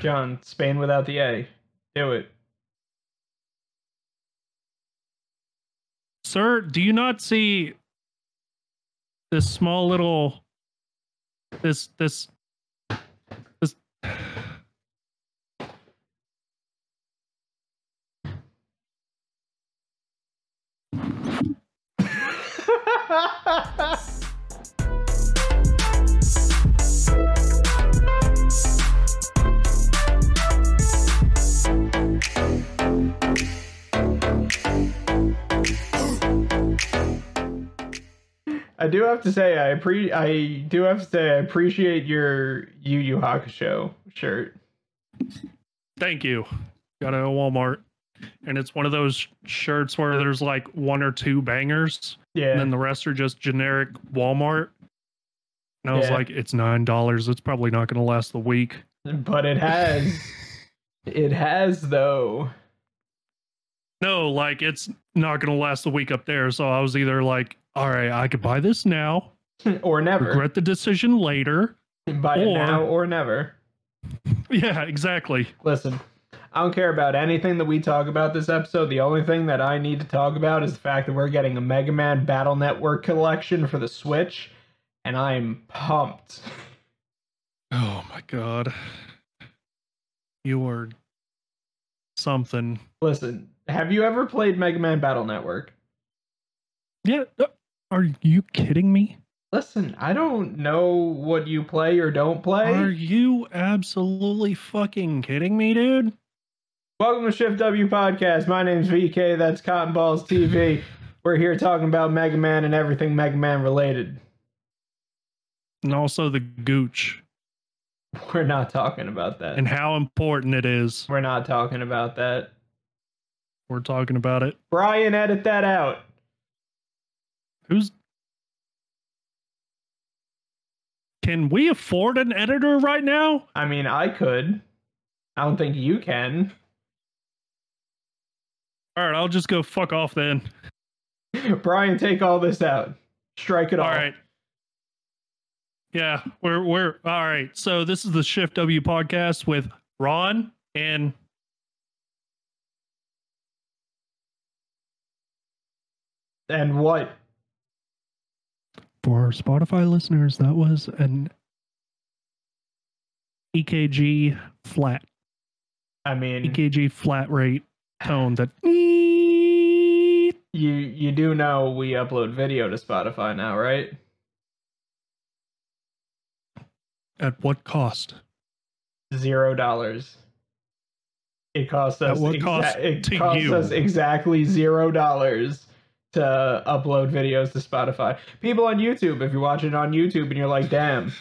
John, Spain without the A. Do it. Sir, do you not see this small little this this this I do have to say I appre- I do have to say I appreciate your Yu Yu Hakusho shirt. Thank you. Got it at Walmart. And it's one of those shirts where there's like one or two bangers Yeah. and then the rest are just generic Walmart. And I was Yeah. like, it's nine dollars. It's probably not gonna last the week. but it has it has though. No, like it's not gonna last the week up there. So I was either like, all right, I could buy this now, or never. regret the decision later. Buy it now or never. Yeah, exactly. Listen, I don't care about anything that we talk about this episode. The only thing that I need to talk about is the fact that we're getting a Mega Man Battle Network collection for the Switch, and I'm pumped. Oh my god. You are something. Listen, have you ever played Mega Man Battle Network? Yeah. Uh, Are you kidding me? Listen, I don't know what you play or don't play. Are you absolutely fucking kidding me, dude? Welcome to Shift W Podcast. My name's VK. That's Cotton Balls TV. We're here talking about Mega Man and everything Mega Man related. And also the gooch We're not talking about that. and how important it is. We're not talking about that. We're talking about it. Brian, edit that out. Who's Can we afford an editor right now? I mean, I could. I don't think you can. All right, I'll just go fuck off then. Brian, take all this out. Strike it All all. right. Yeah, we're we're all right. So this is the Shift W podcast with Ron and And what? For our Spotify listeners, that was an EKG flat, I mean, EKG flat rate tone that you you do know we upload video to Spotify now, right? at what cost? Zero dollars. It costs us. At what exa- cost it to costs you? us exactly zero dollars to upload videos to Spotify. People on YouTube, if you're watching on YouTube and you're like, "Damn,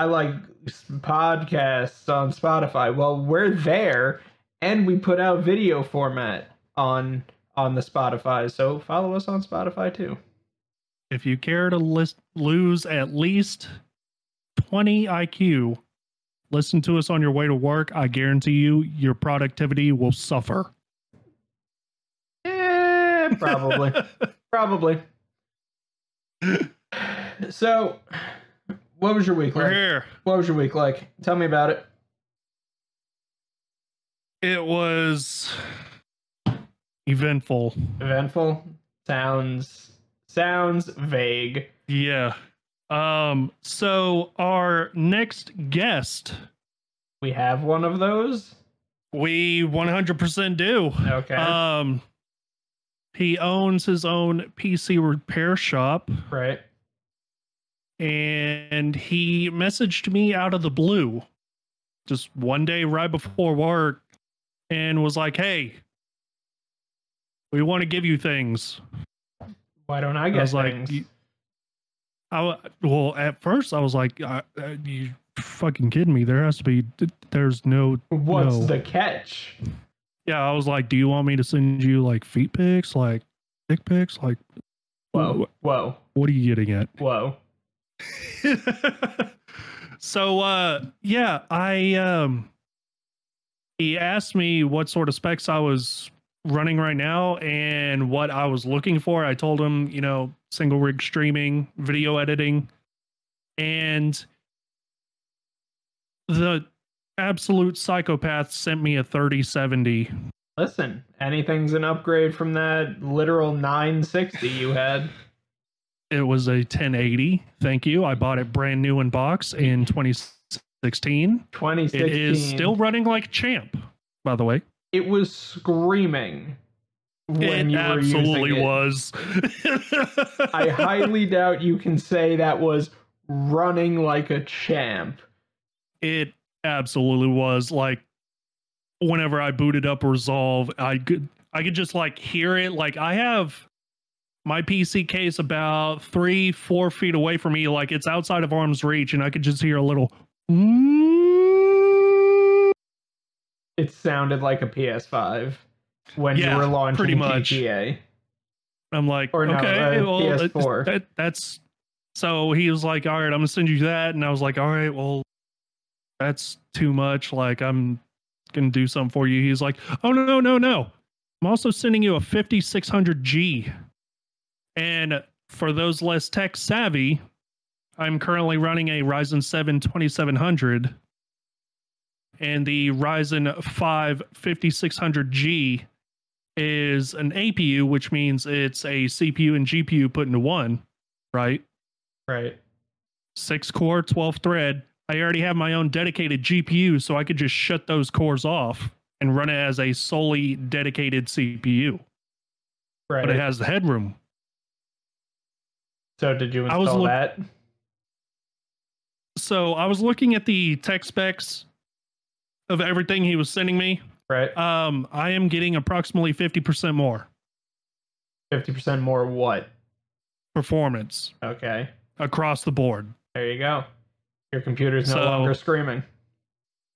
I like podcasts on Spotify." Well, we're there, and we put out video format on on the Spotify. So follow us on Spotify too. If you care to list, lose at least 20 IQ, listen to us on your way to work. I guarantee you, your productivity will suffer. Eh, probably. Probably. So, what was your week We're like? here. What was your week like? Tell me about it. It was eventful. Eventful. Sounds sounds vague. Yeah. Um. So our next guest, We have one of those. we 100% do. Okay. Um. He owns his own PC repair shop, right. and he messaged me out of the blue, just one day right before work, and was like, "Hey, we want to give you things." Why don't I I get was like, things? you- I well, at first I was like, uh, uh, "You fucking kidding me? There has to be. There's no. What's no. the catch? Yeah, I was like, do you want me to send you like feet pics, like dick pics, like Whoa. Whoa. what are you getting at? Whoa. so uh yeah i um he asked me what sort of specs i was running right now and what i was looking for i told him you know single rig streaming video editing and the absolute psychopath sent me a 3070. Listen, anything's an upgrade from that literal 960 you had. It was a 1080. Thank you. I bought it brand new in box in 2016. 2016. It is still running like champ, by the way. It was screaming when it you were absolutely using it. was. I highly doubt you can say that was running like a champ. it absolutely was like whenever I booted up Resolve, I could I could just like hear it. Like I have my PC case about three, four feet away from me, like it's outside of arm's reach, and I could just hear a little It sounded like a PS5 when Yeah, you were launching pretty much. GTA. I'm like, Or no, okay, uh, well, PS4. that, that's so he was like, all right, I'm gonna send you that, and I was like, all right, well, that's too much. Like, I'm gonna do something for you. He's like, oh no, no, no, no. I'm also sending you a 5600G, and for those less tech savvy, I'm currently running a Ryzen 7 2700, and the Ryzen 5 5600G is an APU, which means it's a CPU and GPU put into one, right? Right. Six core, 12 thread. I already have my own dedicated GPU, so I could just shut those cores off and run it as a solely dedicated CPU. Right. But it has the headroom. so did you I was install look- that? So I was looking at the tech specs of everything he was sending me. Right. Um, I am getting approximately 50% more 50% more what? performance Okay. across the board. There you go. Your computer's no So- longer screaming.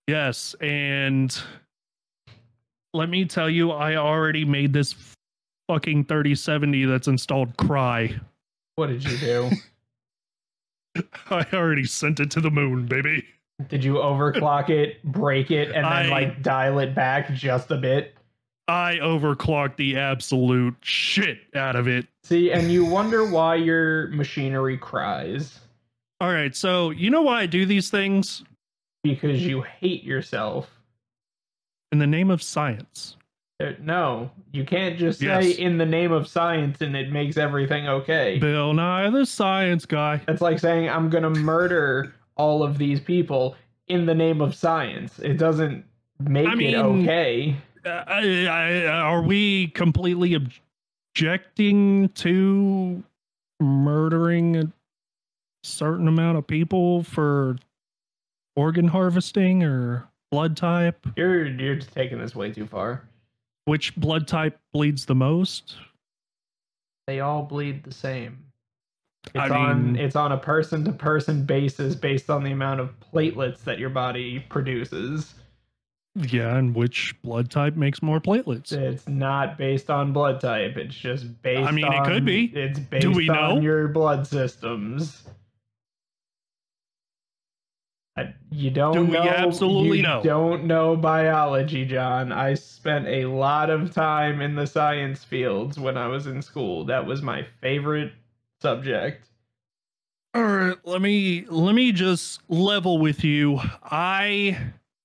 Yes, and let me tell you, I already made this fucking 3070 that's installed cry. What did you do? I already sent it to the moon, baby. did you overclock it, break it, and then I- like dial it back just a bit? I overclocked the absolute shit out of it. See, and you wonder why your machinery cries All right, so you know why I do these things? because you hate yourself. In the name of science. Uh, No, you can't just say in the name of science and it makes everything okay. Bill Nye, the science guy. That's like saying I'm gonna murder all of these people in the name of science. It doesn't make I it mean- okay. Uh, I, I, are we completely objecting to murdering a certain amount of people for organ harvesting or blood type? You're you're taking this way too far. Which blood type bleeds the most? They all bleed the same. It's I on it's on a person to person basis based on the amount of platelets that your body produces. Yeah, and which blood type makes more platelets? It's not based on blood type. It's just based. I mean, it could be. It's based Do we on know? your blood systems. I- You don't Do we know. absolutely you know? Don't know biology, John. I spent a lot of time in the science fields when I was in school. That was my favorite subject. All right, let me let me just level with you. I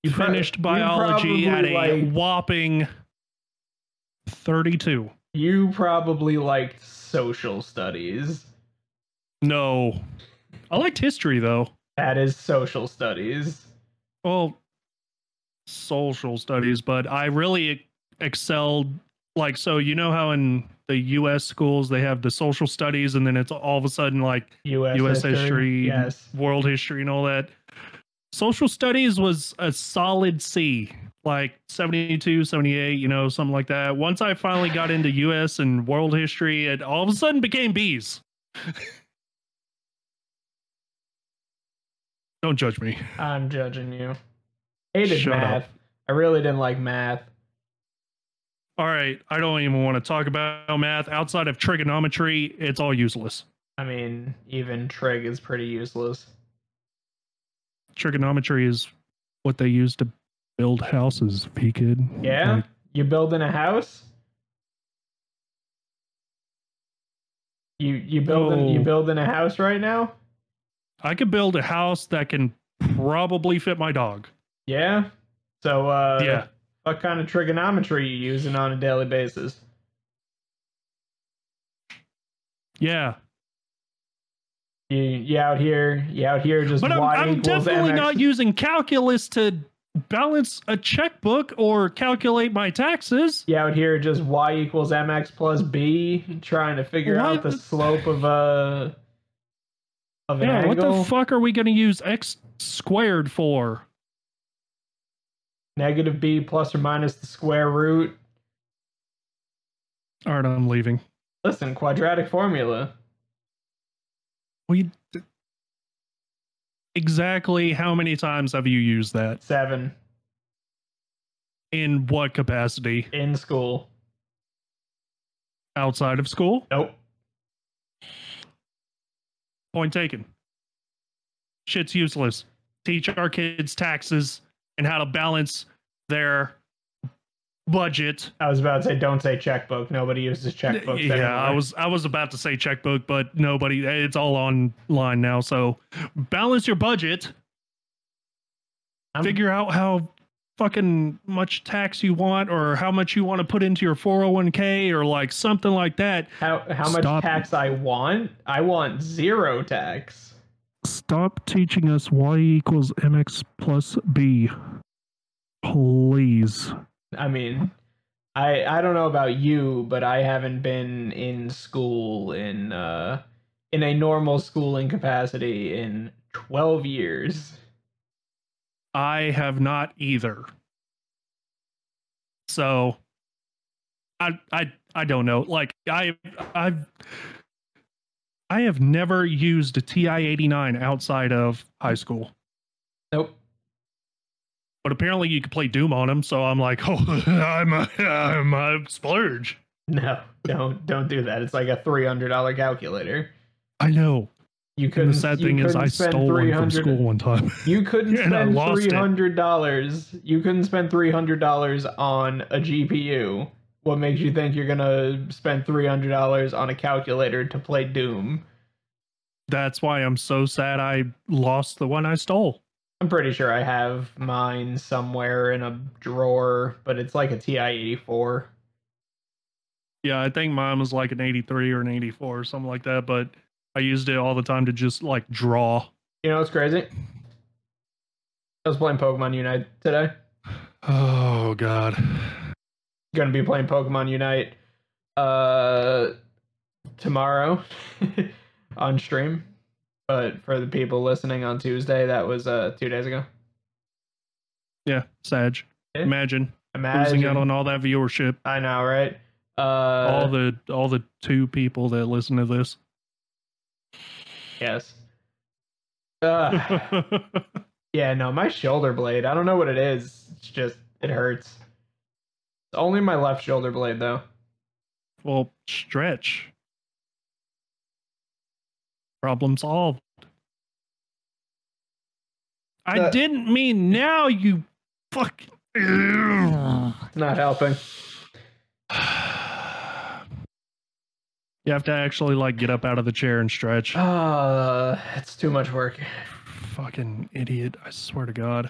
You finished biology at a probably like- whopping 32. You probably liked social studies. No. I liked history though. That is social studies. Well, social studies, but I really excelled like so you know how in the US schools they have the social studies and then it's all of a sudden like U.S. US history, Yes. world history and all that. Social studies was a solid C, like 72, 78, you know, something like that. Once I finally got into US and world history, it all of a sudden became B's. Don't judge me. I'm judging you. Hated Shut up. math. I really didn't like math. All right, I don't even want to talk about math outside of trigonometry. It's all useless. I mean, even trig is pretty useless. Trigonometry is what they use to build houses, P kid. Yeah? Like, You building a house? You you building you building a house right now? I could build a house that can probably fit my dog. Yeah. So uh yeah. what kind of trigonometry are you using on a daily basis? Yeah. You you out here you out here just But I'm, I'm definitely mx. not using calculus to balance a checkbook or calculate my taxes. you out here just y equals mx plus b trying to figure out the slope of a of an Yeah, what the fuck are we going to use x squared for? Negative b plus or minus the square root. All right, I'm leaving. Listen, quadratic formula. We exactly how many times have you used that? Seven In what capacity? in school. Outside of school? Nope. Point taken. Shit's useless. Teach our kids taxes and how to balance their budget. I was about to say don't say checkbook. Nobody uses checkbooks yeah, anymore. I was I was about to say checkbook, but nobody. It's all online now. So balance your budget. I'm- Figure out how fucking much tax you want, or how much you want to put into your four hundred one k, or like something like that. How how much Stop. tax I want? I want zero tax. Stop teaching us y equals mx plus b, please. I mean, I I don't know about you, but I haven't been in school in uh in a normal schooling capacity in 12 years. I have not either. So I I I don't know. Like I I've I have never used a TI-89 outside of high school. Nope. But apparently you can play Doom on them, so I'm like, "Oh, I'm a, I'm a splurge." No, don't don't do that. It's like a $300 calculator. I know. You And couldn't the sad thing is I stole one from school one time. You couldn't spend three hundred dollars. You couldn't spend three hundred dollars on a GPU. What makes you think you're gonna spend three hundred dollars on a calculator to play Doom? That's why I'm so sad I lost the one I stole. I'm pretty sure I have mine somewhere in a drawer, but it's like a TI eighty four. Yeah, I think mine was like an 83 or an 84 or something like that, but I used it all the time to just like draw. You know what's crazy? I was playing Pokemon Unite today. Oh god. Gonna be playing Pokemon Unite uh tomorrow on stream. But for the people listening on Tuesday, that was uh two days ago. Yeah, Sag. Yeah. Imagine, Imagine. losing out on all that viewership. I know, right? Uh, all the all the two people that listen to this. Yes. Uh, yeah, no, my shoulder blade. I don't know what it is. It's just it hurts. It's only my left shoulder blade though. well, stretch. Problem solved. I Uh, didn't mean now, you fuck. It's not helping. You have to actually like get up out of the chair and stretch. Uh, it's too much work. Fucking idiot. I swear to God.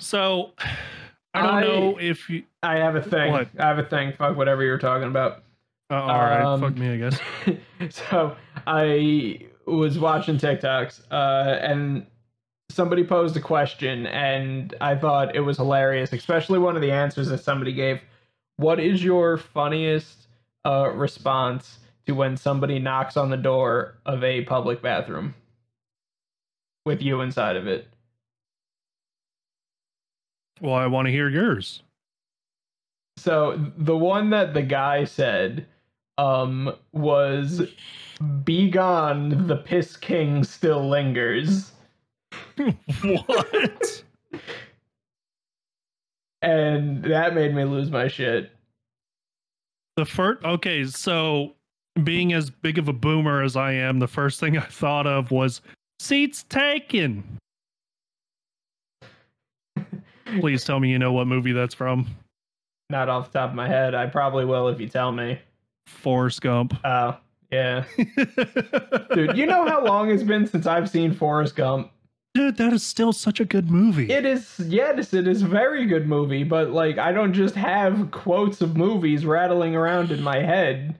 So, I don't I- know if you. I have a thing. What? I have a thing. Fuck whatever you're talking about. Uh, all right, Um, fuck me, I guess. so I was watching TikToks, uh, and somebody posed a question, and I thought it was hilarious, especially one of the answers that somebody gave. What is your funniest uh, response to when somebody knocks on the door of a public bathroom with you inside of it? Well, I want to hear yours. So the one that the guy said um was be gone the piss king still lingers what? and that made me lose my shit The first. Okay, so being as big of a boomer as I am, the first thing I thought of was seats taken. Please tell me you know what movie that's from. not off the top of my head i probably will if you tell me Forrest Gump. oh yeah dude you know how long it's been since i've seen forrest gump dude, that is still such a good movie. It is yes, it is a very good movie, but like I don't just have quotes of movies rattling around in my head,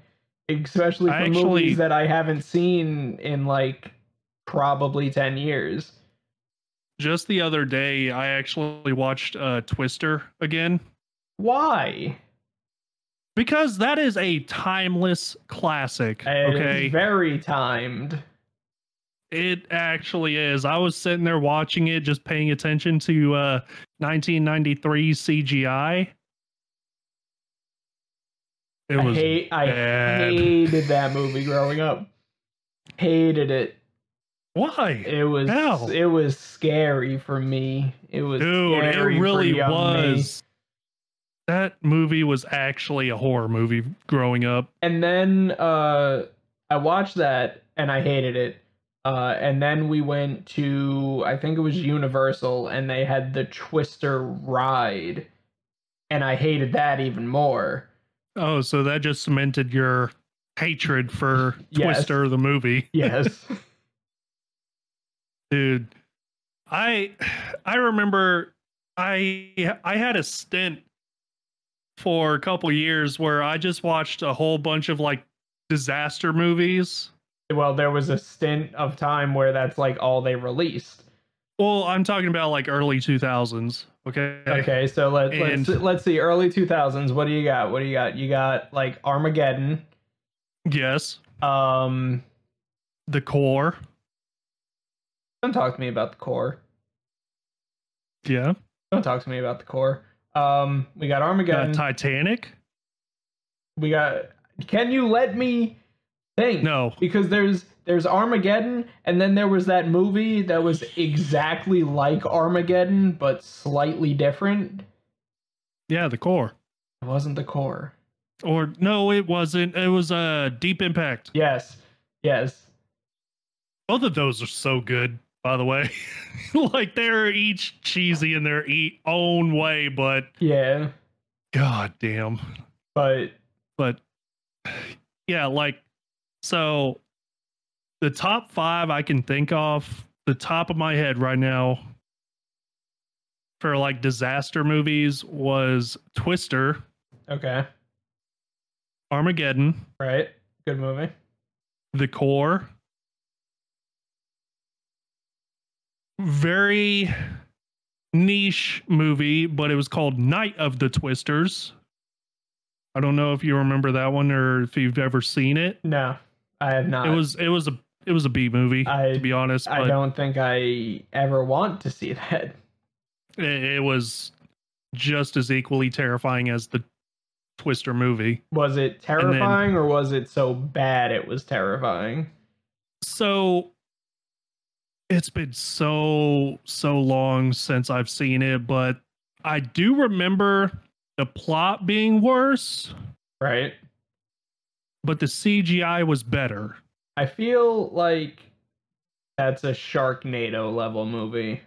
especially for actually- movies that I haven't seen in like probably 10 years. Just the other day, I actually watched uh, Twister again Why? because that is a timeless classic. It is okay, very timed. It actually is. I was sitting there watching it, just paying attention to uh, 1993 CGI. It I was hate I hated that movie growing up. Hated it. why, It was How? it was scary for me. It was dude? It really young me. was. That movie was actually a horror movie growing up. and then uh I watched that and I hated it. Uh and then we went to I think it was Universal and they had the Twister ride and I hated that even more. Oh, so that just cemented your hatred for Yes. Twister the movie. Yes. Dude, I I remember I I had a stint for a couple years where I just watched a whole bunch of like disaster movies. Well, there was a stint of time where that's like all they released. Well, I'm talking about like early 2000s, okay? Okay, so let, And- let's let's see early 2000s. What do you got? What do you got? You got like Armageddon, Yes, um The Core. don't talk to me about the core. Yeah. Don't talk to me about the core. Um we got Armageddon. Titanic? we got can you let me think No. because there's there's armageddon and then there was that movie that was exactly like armageddon but slightly different Yeah, The Core. it wasn't the core Or no, it wasn't. It was a uh, Deep Impact. yes yes Both of those are so good, by the way. like they're each cheesy in their e- own way, but yeah god damn. but But yeah, like so the top 5 I can think of, the top of my head right now for like disaster movies was Twister, okay Armageddon, right good movie The Core. Very niche movie, but it was called Night of the Twisters. I don't know if you remember that one or if you've ever seen it. no i have not. It was it was a it was a B movie I- to be honest, i don't think i ever want to see that. It, it was just as equally terrifying as the Twister movie. was it terrifying or was it so bad it was terrifying? So it's been so so long since I've seen it, but I do remember the plot being worse, right but the CGI was better. I feel like that's a Sharknado level movie.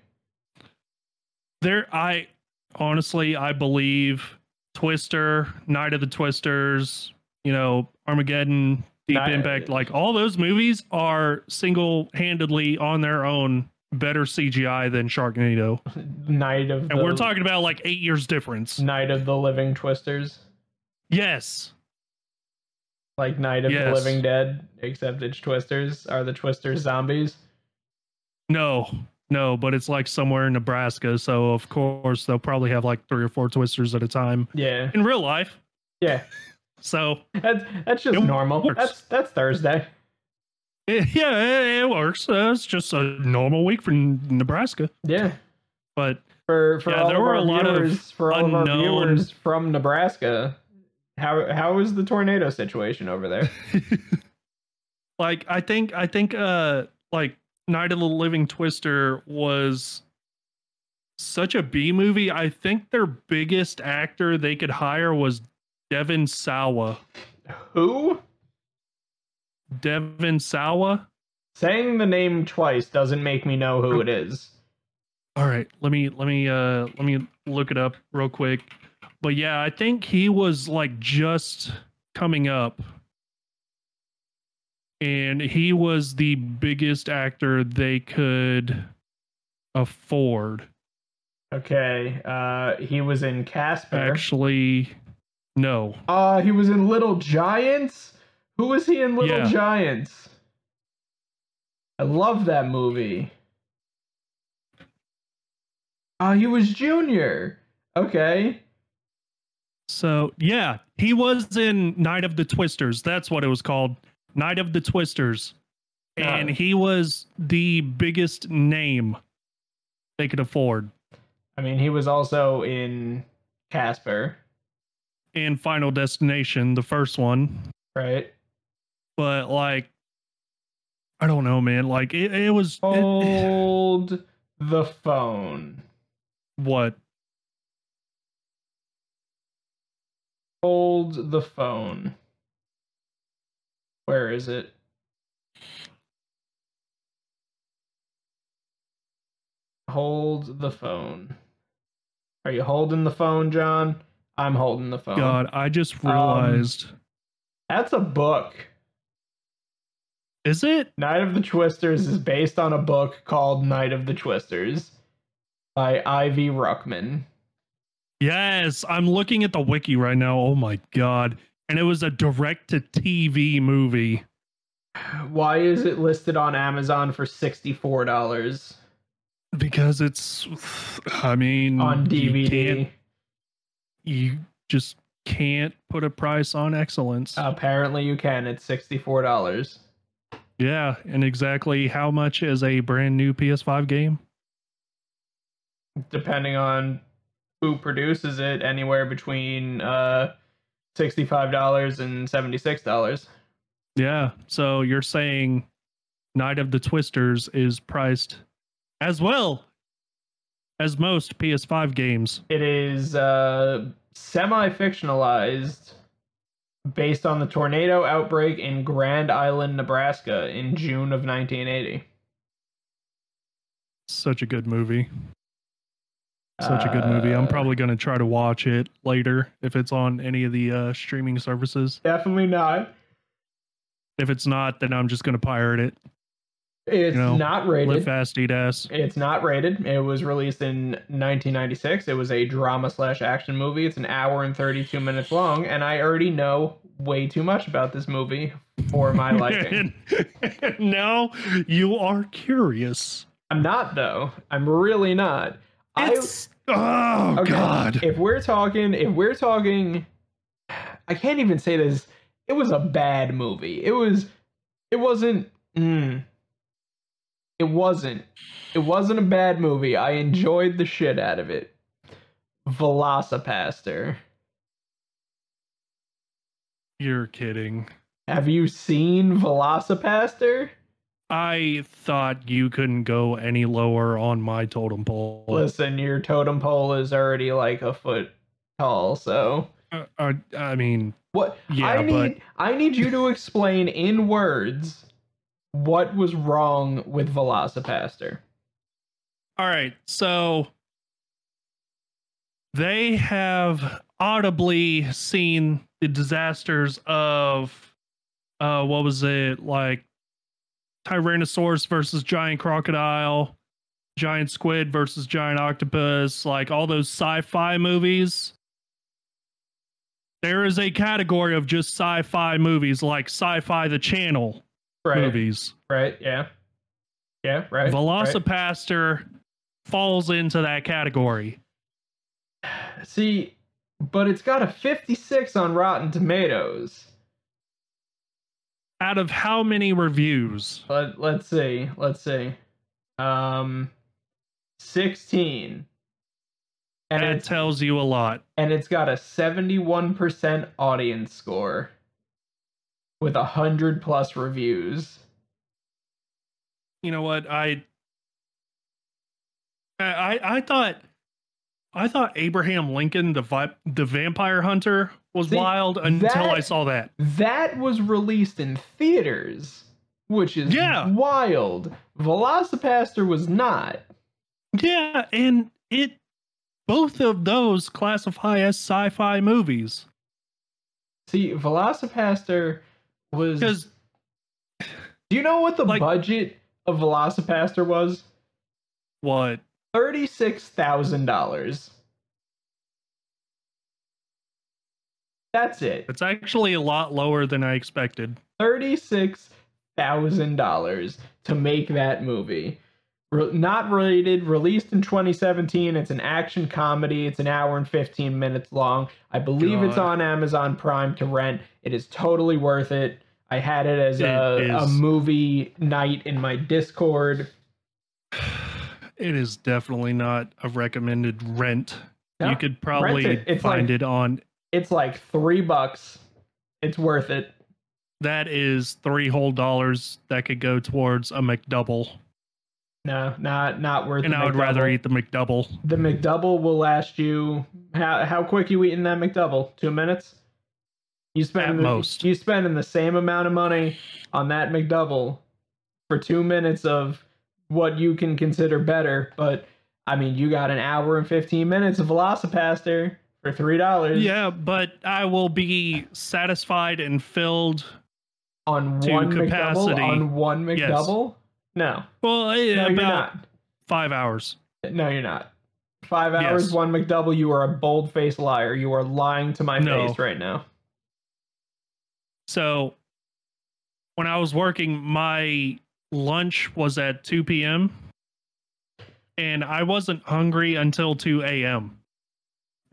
There I honestly I believe Twister, Night of the Twisters, you know, Armageddon, Deep Night- Impact, like all those movies are single-handedly on their own better CGI than Sharknado. Night of the And the we're talking about like 8 years difference. Night of the Living Twisters, Yes. Like Night of Yes. the Living Dead, except it's Twisters. Are the Twisters zombies? No, no, but it's like somewhere in Nebraska. So, of course, they'll probably have like three or four twisters at a time Yeah, in real life. yeah. So, That's that's just normal. works. That's that's Thursday. it, yeah, it, works. Uh, it's just a normal week for Nebraska. Yeah. But For for Yeah, all there of were our a lot of viewers, for all of our viewers from Nebraska, how how is the tornado situation over there? like, I think, I think, uh, like Night of the Living Twister was such a B movie. I think their biggest actor they could hire was Devon Sawa. Who? Devon Sawa. Saying the name twice doesn't make me know who it is. All right, let me let me uh let me look it up real quick. But yeah, I think he was like just coming up. And he was the biggest actor they could afford. Okay. Uh, he was in Casper. Actually, no. Uh, he was in Little Giants. Who was he in Little Yeah. Giants? I love that movie. Oh, he was Junior. Okay. So yeah, he was in Night of the Twisters. That's what it was called. Night of the Twisters. And he was the biggest name they could afford I mean, he was also in Casper, in Final Destination, the first one. right? But like I don't know, man. Like it, it was it- Hold the phone. what? Hold the phone. Where is it? Hold the phone. Are you holding the phone, John? I'm holding the phone. God, I just Um, realized. That's a book. is it? Night of the Twisters is based on a book called Night of the Twisters by Ivy Ruckman. Yes, I'm looking at the wiki right now. Oh my god. And it was a direct to TV movie. Why is it listed on Amazon for $64 Because it's I mean on DVD? can't- you just can't put a price on excellence. Apparently you can. It's $64. yeah, and exactly how much is a brand new PS5 game? Depending on who produces it, anywhere between uh, $65 and $76. Yeah, so you're saying Night of the Twisters is priced as well as most PS5 games. It is uh, semi fictionalized based on the tornado outbreak in Grand Island, Nebraska in June of 1980. Such a good movie. Such a good movie. I'm Uh, probably going to try to watch it later if it's on any of the uh, streaming services. Definitely not. If it's not, then I'm just going to pirate it. It's You know, not Live rated. fast, eat ass. It's not rated. It was released in 1996. It was a drama slash action movie. It's an hour and 32 minutes long, and I already know way too much about this movie for my liking. now you are curious. I'm not though. I'm really not. I It's oh Okay, god. If we're talking, if we're talking, I can't even say this. It was a bad movie. It was. It wasn't. Mm, it wasn't. It wasn't a bad movie. I enjoyed the shit out of it. VelociPastor. You're kidding. Have you seen VelociPastor? I thought you couldn't go any lower on my totem pole. Listen, your totem pole is already like a foot tall, so Uh, uh, I mean, What Yeah, I but- need I need you to explain in words what was wrong with VelociPastor. all right. So they have audibly seen the disasters of uh what was it like Tyrannosaurus versus giant crocodile, giant squid versus giant octopus, like all those sci-fi movies. There is a category of just sci-fi movies like Sci-Fi the Channel Right. movies. Right, yeah. Yeah, right. right. VelociPastor falls into that category. See, but it's got a 56 on Rotten Tomatoes. Out of how many reviews? Let, let's see. Let's see. Um 16. And That it's, tells you a lot. and it's got a 71% audience score with 100 plus reviews. You know what? I I I, I thought I thought Abraham Lincoln the vi- the vampire hunter was wild until that- I saw that. That was released in theaters, which is Yeah. wild. VelociPastor was not. Yeah, and it both of those classify as sci-fi movies See, VelociPastor was. because Do you know what the like- budget of VelociPastor was? What? Thirty-six thousand dollars. That's it. It's actually a lot lower than I expected. Thirty-six thousand dollars to make that movie. Re- not rated, released in 2017. It's an action comedy. It's an hour and 15 minutes long. I believe it's on Amazon Prime to rent. It is totally worth it. I had it as It a, a movie night in my Discord. It is definitely not a recommended rent. No, you could probably it. Find like- it on. It's like three bucks. It's worth it. That is three whole dollars that could go towards a McDouble, No, not not worth. and the I would rather eat the McDouble. The McDouble will last you how how quick you eating that McDouble? Two minutes. You spend At most. You spending the same amount of money on that McDouble for two minutes of what you can consider better, but I mean, you got an hour and fifteen minutes of VelociPastor for three dollars. Yeah, but I will be satisfied and filled. on one capacity. McDouble. On one Yes. McDouble. No, Well, eh, no, you're not. five hours. No, you're not. Five hours, Yes. one McDouble. You are a bold faced liar. You are lying to my No. face right now. So when I was working, my lunch was at 2 p.m. and I wasn't hungry until 2 a.m.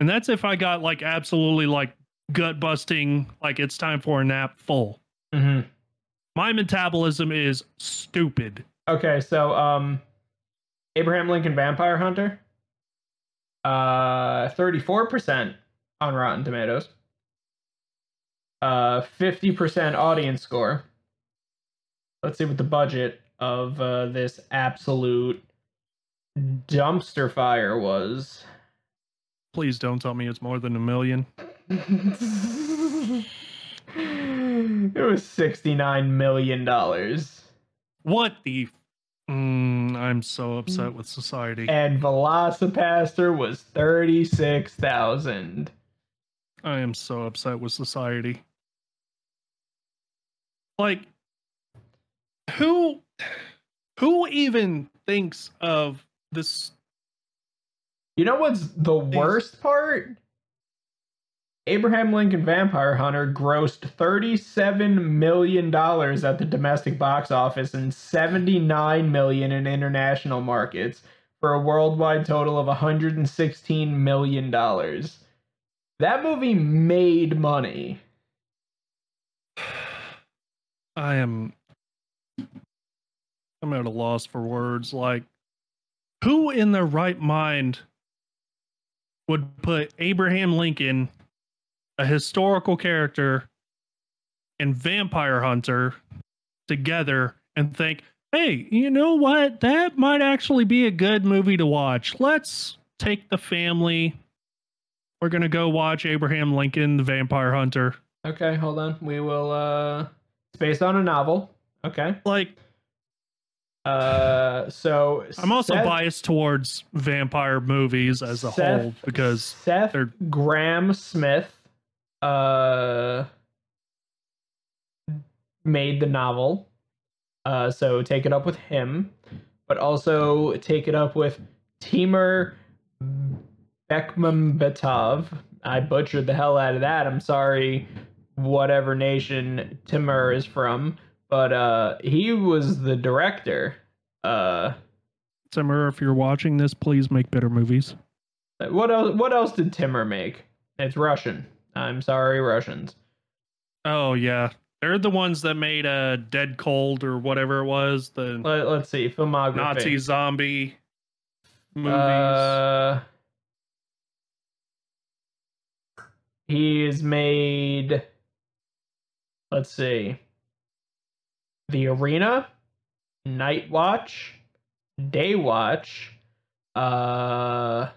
And that's if I got like absolutely like gut busting, like it's time for a nap full. hmm My metabolism is stupid. Okay, so um, Abraham Lincoln Vampire Hunter, uh, thirty-four percent on Rotten Tomatoes, uh, fifty percent audience score. Let's see what the budget of uh, this absolute dumpster fire was. Please don't tell me it's more than a million. it was sixty-nine million dollars. What the? Mm, I'm so upset with society. and VelociPastor was thirty six thousand. I am so upset with society. Like who who even thinks of this You know what's the worst part? Abraham Lincoln Vampire Hunter grossed thirty-seven million dollars at the domestic box office and 79 million in international markets for a worldwide total of one hundred and sixteen million dollars. That movie made money. I am I'm at a loss for words like who in their right mind would put Abraham Lincoln a historical character and vampire hunter together and think, "Hey, you know what? That might actually be a good movie to watch. Let's take the family we're going to go watch Abraham Lincoln the Vampire Hunter." Okay, hold on. We will uh it's based on a novel. Okay. Like Uh so I'm also Seth- biased towards vampire movies as a Seth- whole because Seth they're- Grahame-Smith uh made the novel. Uh so take it up with him, but also take it up with Timur Bekmambetov. I butchered the hell out of that. I'm sorry whatever nation Timur is from, but uh he was the director. Uh Simmer, if you're watching this, please make better movies. What else? What else did Timur make? It's Russian. I'm sorry, Russians. Oh yeah, they're the ones that made uh, Dead Cold or whatever it was, the Let, us see. Filmography. Nazi zombie movies. Uh, he's made. Let's see. The Arena, Night Watch, Day Watch. Uh.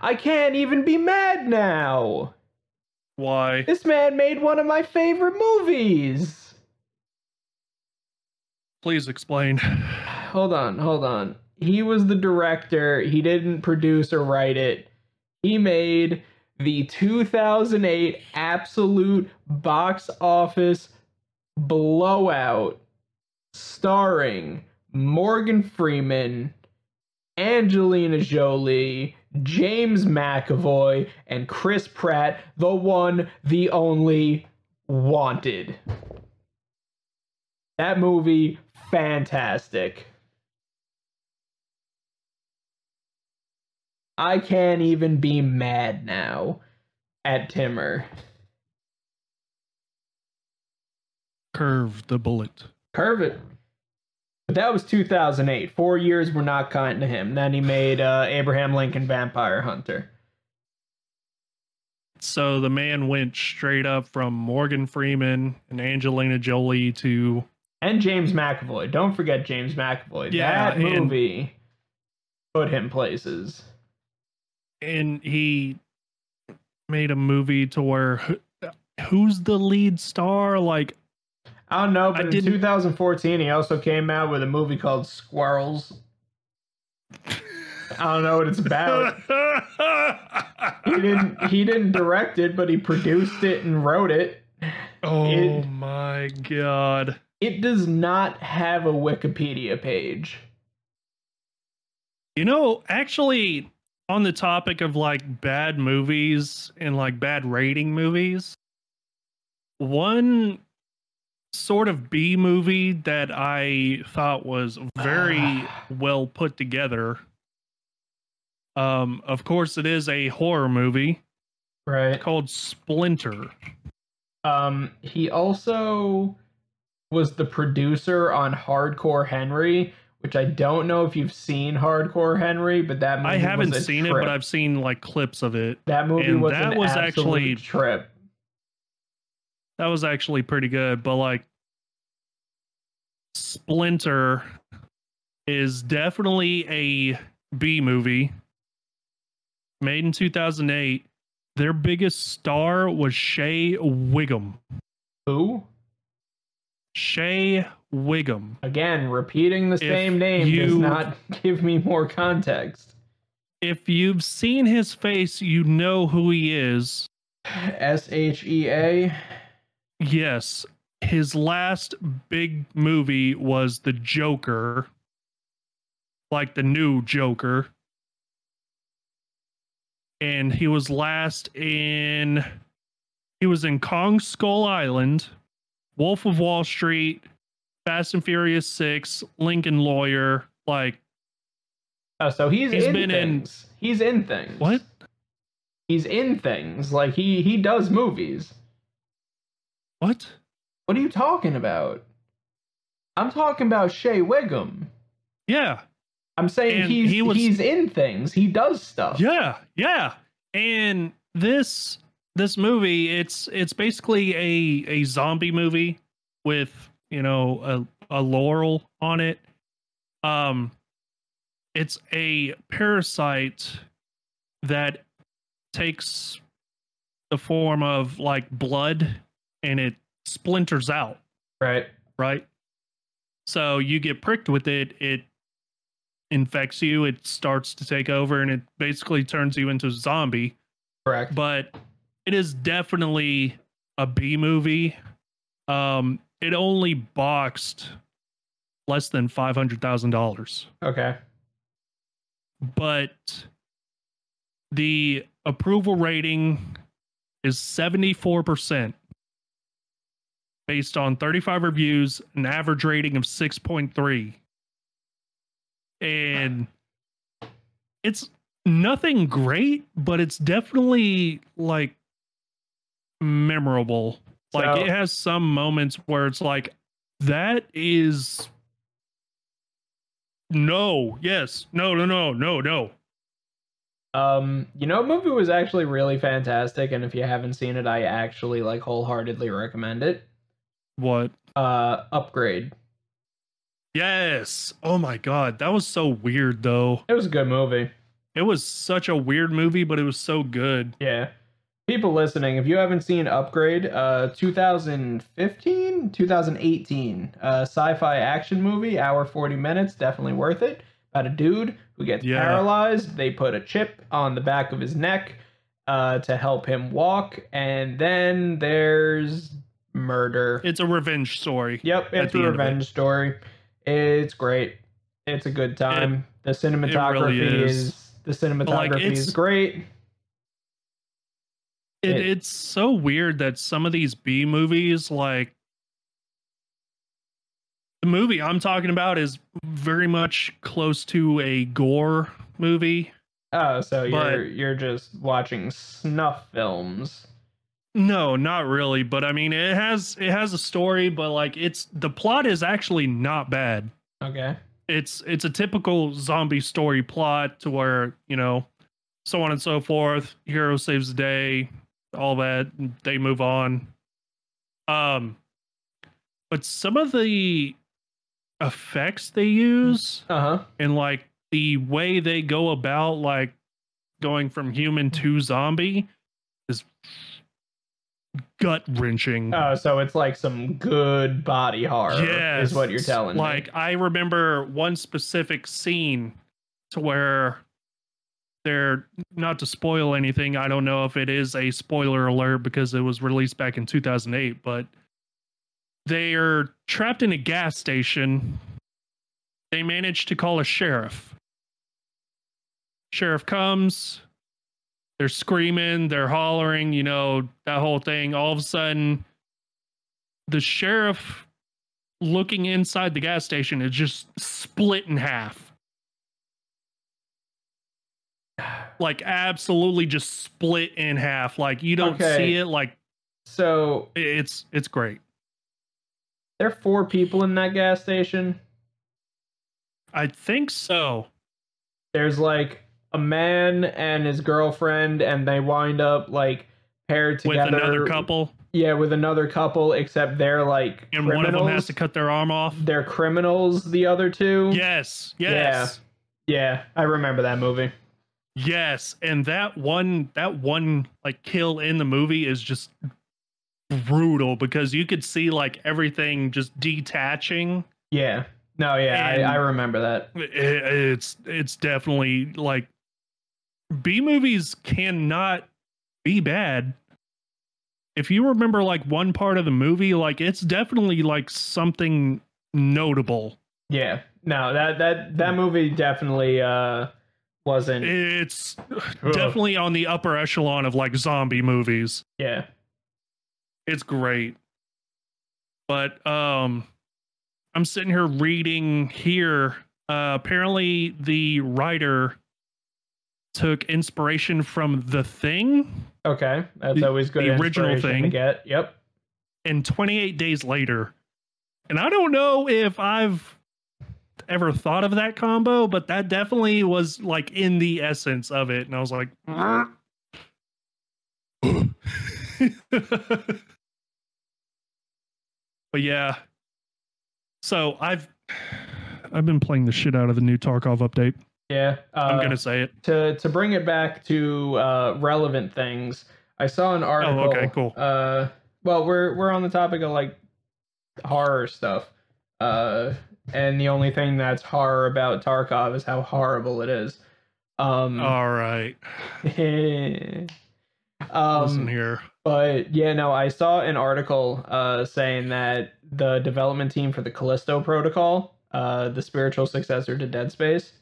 I can't even be mad now. Why? This man made one of my favorite movies. Please explain. Hold on, hold on. He was the director. He didn't produce or write it. He made the 2008 absolute box office blowout starring Morgan Freeman, Angelina Jolie, James McAvoy, and Chris Pratt, the one, the only, wanted. That movie, fantastic. I can't even be mad now at Timur. Curve the bullet. Curve it. But that was 2008. Four years were not kind to him. Then he made uh, Abraham Lincoln Vampire Hunter. So the man went straight up from Morgan Freeman and Angelina Jolie to And James McAvoy. Don't forget James McAvoy. Yeah, that and- movie put him places. And he made a movie to where who- who's the lead star like I don't know, I but in didn't- 2014 he also came out with a movie called Squirrels. I don't know what it's about. he didn't he didn't direct it, but he produced it and wrote it. oh It- my god It does not have a Wikipedia page. you know actually on the topic of like bad movies and like bad rating movies one sort of b movie that i thought was very well put together um of course it is a horror movie Right. called splinter Um he also was the producer on Hardcore Henry, which I don't know if you've seen Hardcore Henry, but that movie i haven't seen it but i've seen like clips of it. That movie and was that an was actually- trip. that was actually pretty good but like splinter is definitely a b movie. Made in 2008 their biggest star was Shea Whigham. Who? Shea Whigham. Again, repeating the If same name does not give me more context. if you've seen his face you know who he is. S H E A. yes. His last big movie was the joker. Like the new joker. And he was last in he was in kong skull island wolf of wall street fast and furious 6 lincoln lawyer like Oh, so he's, He's in been in- He's in things. what He's in things. Like he he does movies. what What are you talking about? I'm talking about Shea Whigham. yeah I'm saying And he's he was- he's in things. He does stuff. Yeah, yeah. And this this movie, it's it's basically a a zombie movie with, you know, a, a laurel on it. Um it's a parasite that takes the form of like blood and it splinters out, Right. right? So you get pricked with it, it infects you, it starts to take over, and it basically turns you into a zombie. Correct. But it is definitely a B movie. Um, it only boxed less than five hundred thousand dollars, Okay. but the approval rating is seventy four percent. Based on 35 reviews, an average rating of 6.3. And it's nothing great, but it's definitely like memorable. Like So- it has some moments where it's like that is no, yes, no, no, no, no, no. Um, you know, movie was actually really fantastic, and if you haven't seen it, I actually like wholeheartedly recommend it. What? Uh, Upgrade. Yes. Oh my god, that was so weird though. It was a good movie. It was such a weird movie, but it was so good. Yeah. People listening, if you haven't seen Upgrade, uh 2015, 2018, uh sci-fi action movie, hour 40 minutes, definitely worth it. About a dude who gets Yeah. paralyzed. They put a chip on the back of his neck uh to help him walk, and then there's murder. It's a revenge story. Yep, it's a of it. revenge story. It's great. It's a good time. the cinematography is. is. the cinematography it's- is great. It, It- it's so weird that some of these B movies, like the movie I'm talking about, is very much close to a gore movie. Oh, so you're you're just watching snuff films. No, not really, but I mean, it has it has a story, but like it's the plot is actually not bad. Okay. It's it's a typical zombie story plot to where you know, so on and so forth. Hero saves the day, all that. They move on. Um, but some of the effects they use Uh huh. and like the way they go about like going from human to zombie is gut wrenching. Oh, so it's like some good body horror. Yes, is what you're telling me. Like I remember one specific scene to where they're not to spoil anything. I don't know if it is a spoiler alert because it was released back in 2008, but they are trapped in a gas station. They manage to call a sheriff. Sheriff comes. They're screaming, they're hollering, you know, that whole thing. All of a sudden, the sheriff looking inside the gas station is just split in half. Like absolutely just split in half. Like you don't Okay. see it like so it's it's great. there are four people in that gas station. I think so. There's like a man and his girlfriend, and they wind up like paired together With another couple Yeah, with another couple, except they're like and criminals. one of them has to cut their arm off. They're criminals. The other two. Yes. Yes. Yeah, I remember that movie. Yes, and that one that one like kill in the movie is just brutal because you could see like everything just detaching. Yeah. No, yeah, I, I remember that. I- It's it's definitely like B movies cannot be bad. If you remember like one part of the movie, like it's definitely like something notable. Yeah. No, that that that movie definitely uh wasn't. It's definitely on the upper echelon of like zombie movies. yeah. It's great. But um I'm sitting here reading here. Uh apparently the writer took inspiration from The Thing Okay. That's The- always good. the original inspiration to thing. get. Yep. and 28 days later. And I don't know if I've ever thought of that combo, but that definitely was like in the essence of it. And I was like, but yeah. So I've I've been playing the shit out of the new Tarkov update. Yeah. Uh, I'm gonna say it. to to bring it back to uh, relevant things, I saw an article. Oh, okay, cool. Uh, well, we're we're on the topic of like horror stuff, uh, and the only thing that's horror about Tarkov is how horrible it is. Um, All right. Listen um, here. but yeah, no, I saw an article uh, saying that the development team for the Callisto Protocol, uh, the spiritual successor to Dead Space,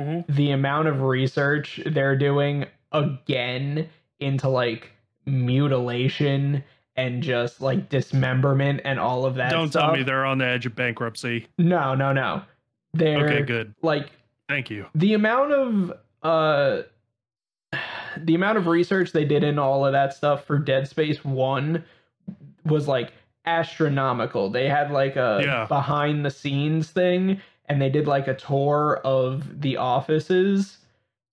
Mhm. the amount of research they're doing again into like mutilation and just like dismemberment and all of that. Stuff. Don't stuff. tell me they're on the edge of bankruptcy. No, no, no. They're Okay, good. like Thank you. the amount of uh the amount of research they did in all of that stuff for Dead Space 1 was like astronomical. They had like a Yeah. behind the scenes thing and they did like a tour of the offices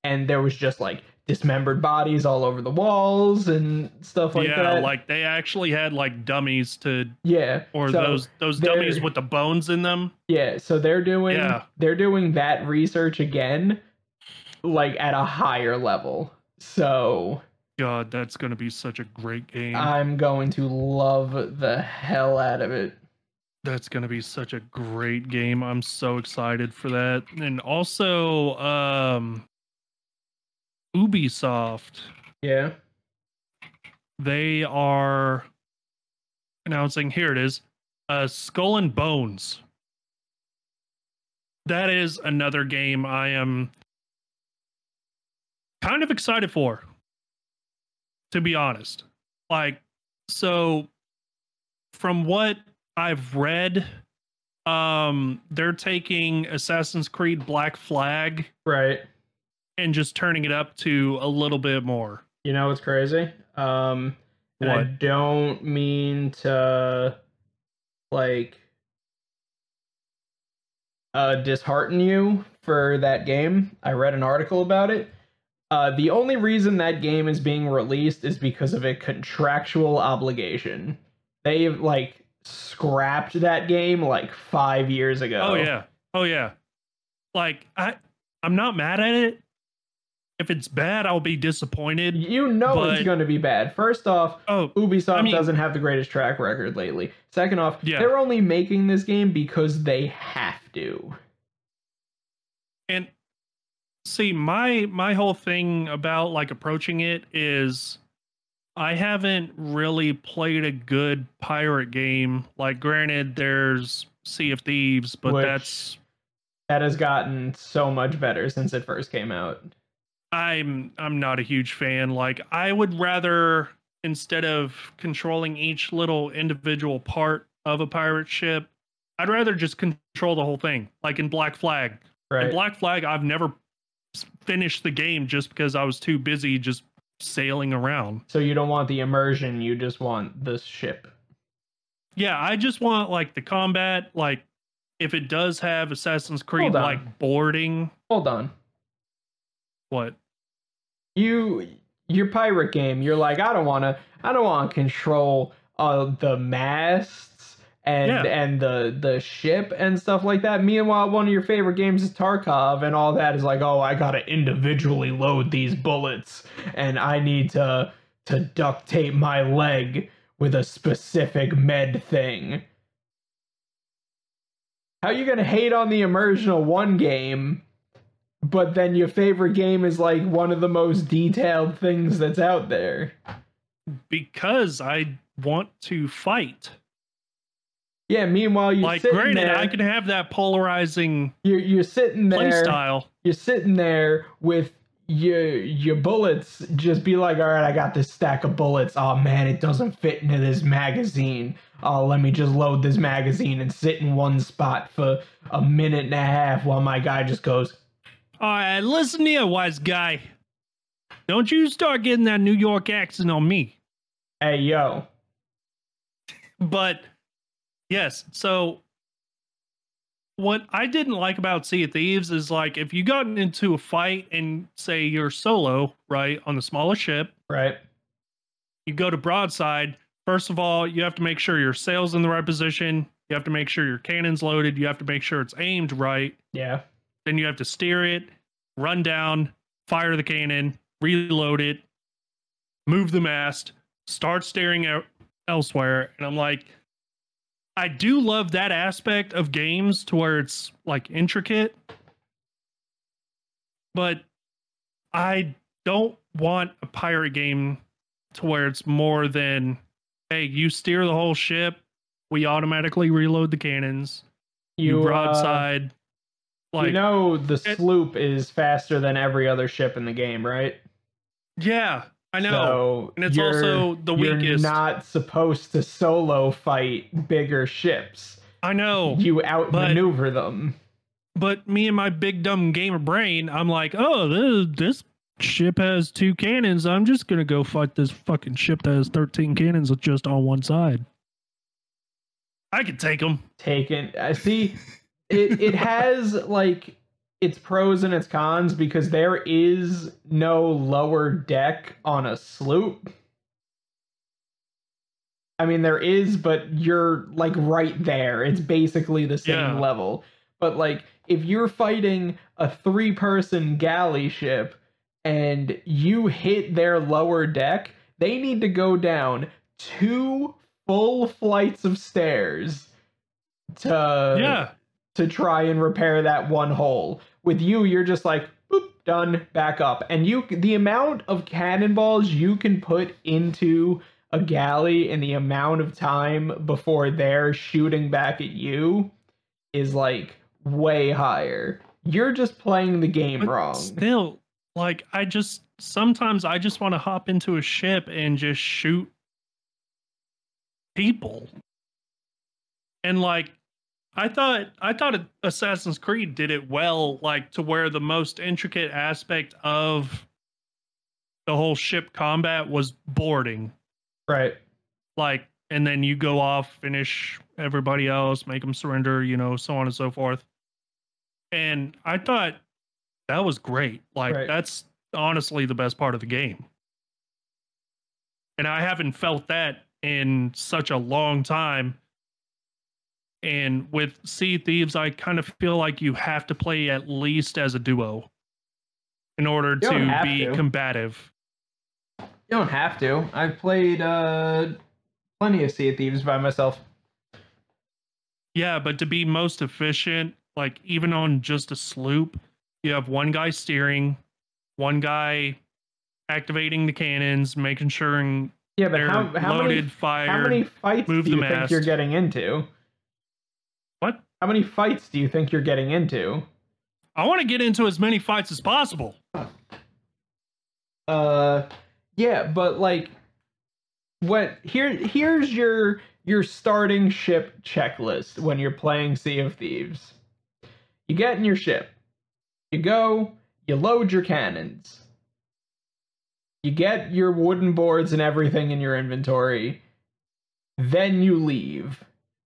and there was just like dismembered bodies all over the walls and stuff like yeah, that. like they actually had like dummies to yeah. or so- those those dummies with the bones in them. Yeah, so they're doing Yeah. they're doing that research again like at a higher level. So God, that's gonna be such a great game. I'm going to love the hell out of it. that's gonna be such a great game. I'm so excited for that. And also, um Ubisoft, Yeah. they are announcing here it is, uh, Skull and Bones. That is another game I am kind of excited for. To be honest, like so, from what I've read, um, they're taking Assassin's Creed Black Flag Right. And just turning it up to a little bit more. You know what's crazy? Um, and I don't mean to like uh dishearten you for that game. I read an article about it. Uh, the only reason that game is being released is because of a contractual obligation. They've like scrapped that game like five years ago. Oh yeah. Oh yeah. Like I I'm not mad at it. If it's bad, I'll be disappointed. You know it's going to be bad. First off, Oh, Ubisoft I mean- doesn't have the greatest track record lately. Second off, Yeah. they're only making this game because they have to. and see my my whole thing about like approaching it is I haven't really played a good pirate game. Like granted there's Sea of Thieves, but Which- that's That has gotten so much better since it first came out. I'm I'm not a huge fan. Like I would rather instead of controlling each little individual part of a pirate ship, I'd rather just control the whole thing. Like in Black Flag. In Right. Black Flag, I've never finished the game just because I was too busy just sailing around. so you don't want the immersion, you just want the ship. Yeah, I just want like the combat, like if it does have Assassin's Creed like boarding, Hold on. what? You your pirate game, you're like, I don't wanna I don't wanna control uh the masts and Yeah. and the the ship and stuff like that. Meanwhile, one of your favorite games is Tarkov, and all that is like, oh, I gotta individually load these bullets, and I need to to duct tape my leg with a specific med thing. How you gonna hate on the immersion of one game, but then your favorite game is like one of the most detailed things that's out there? Because I want to fight. Yeah. Meanwhile, you're like granted, there. I can have that polarizing you're you're sitting there. style. You're sitting there with your your bullets. Just be like, all right, I got this stack of bullets. Oh man, it doesn't fit into this magazine. Oh, let me just load this magazine and sit in one spot for a minute and a half while my guy just goes. All right, listen here, wise guy. Don't you start getting that New York accent on me. Hey yo, But yes, so what I didn't like about Sea of Thieves is like if you got into a fight and say you're solo, right, on the smallest ship, right? you go to broadside. First of all, you have to make sure your sail's in the right position. You have to make sure your cannon's loaded. You have to make sure it's aimed right. Yeah, Then you have to steer it, run down, fire the cannon, reload it, move the mast, start staring out elsewhere. And I'm like, I do love that aspect of games to where it's like intricate, but I don't want a pirate game to where it's more than, hey, you steer the whole ship, we automatically reload the cannons, you, you, uh, broadside. Like, you know the it- sloop is faster than every other ship in the game, right? yeah, I know. So And it's also the weakest. you're not supposed to solo fight bigger ships. I know. You outmaneuver them. But me and my big dumb gamer brain, I'm like, oh, this, this ship has two cannons. I'm just gonna go fight this fucking ship that has 13 cannons just on one side. I could take them. Taken. I see. It it has like its pros and its cons because there is no lower deck on a sloop. I mean, there is, but you're like right there. It's basically the same Yeah. level. But like, if you're fighting a three person galley ship and you hit their lower deck, they need to go down two full flights of stairs to yeah, to try and repair that one hole. With you, you're just like, boop, done, back up. And you, the amount of cannonballs you can put into a galley and the amount of time before they're shooting back at you is like way higher. You're just playing the game But wrong. Still, like I just sometimes I just want to hop into a ship and just shoot people. And like I thought I thought Assassin's Creed did it well like to where the most intricate aspect of the whole ship combat was boarding. Right. Like and then you go off finish everybody else, make them surrender, you know, so on and so forth. And I thought that was great. Like Right. that's honestly the best part of the game. And I haven't felt that in such a long time. And with Sea Thieves, I kind of feel like you have to play at least as a duo in order to be to. combative. You don't have to. I've played uh plenty of Sea Thieves by myself. Yeah, but to be most efficient, like even on just a sloop, you have one guy steering, one guy activating the cannons, making sure Yeah, but how how loaded, many fired. how many fights move do the you think you're getting into? How many fights do you think you're getting into? I want to get into as many fights as possible. Uh yeah, but like what here here's your your starting ship checklist when you're playing Sea of Thieves. You get in your ship. You go, you load your cannons. You get your wooden boards and everything in your inventory. Then you leave.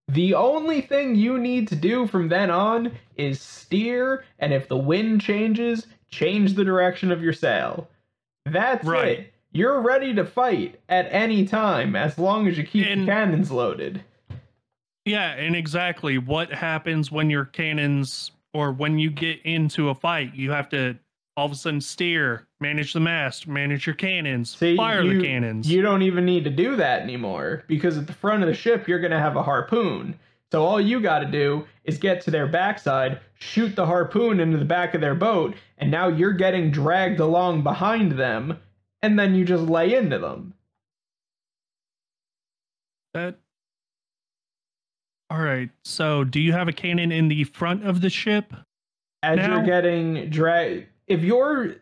The only thing you need to do from then on is steer, and if the wind changes, change the direction of your sail. That's Right. it. You're ready to fight at any time as long as you keep And- the cannons loaded. Yeah, and exactly what happens when your cannons or when you get into a fight, you have to all of a sudden steer, manage the mast, manage your cannons, See, fire you, the cannons. You don't even need to do that anymore because at the front of the ship you're gonna have a harpoon. So all you got to do is get to their backside, shoot the harpoon into the back of their boat, and now you're getting dragged along behind them, and then you just lay into them. That. All right. So, do you have a cannon in the front of the ship? As Now- you're getting dragged, if you're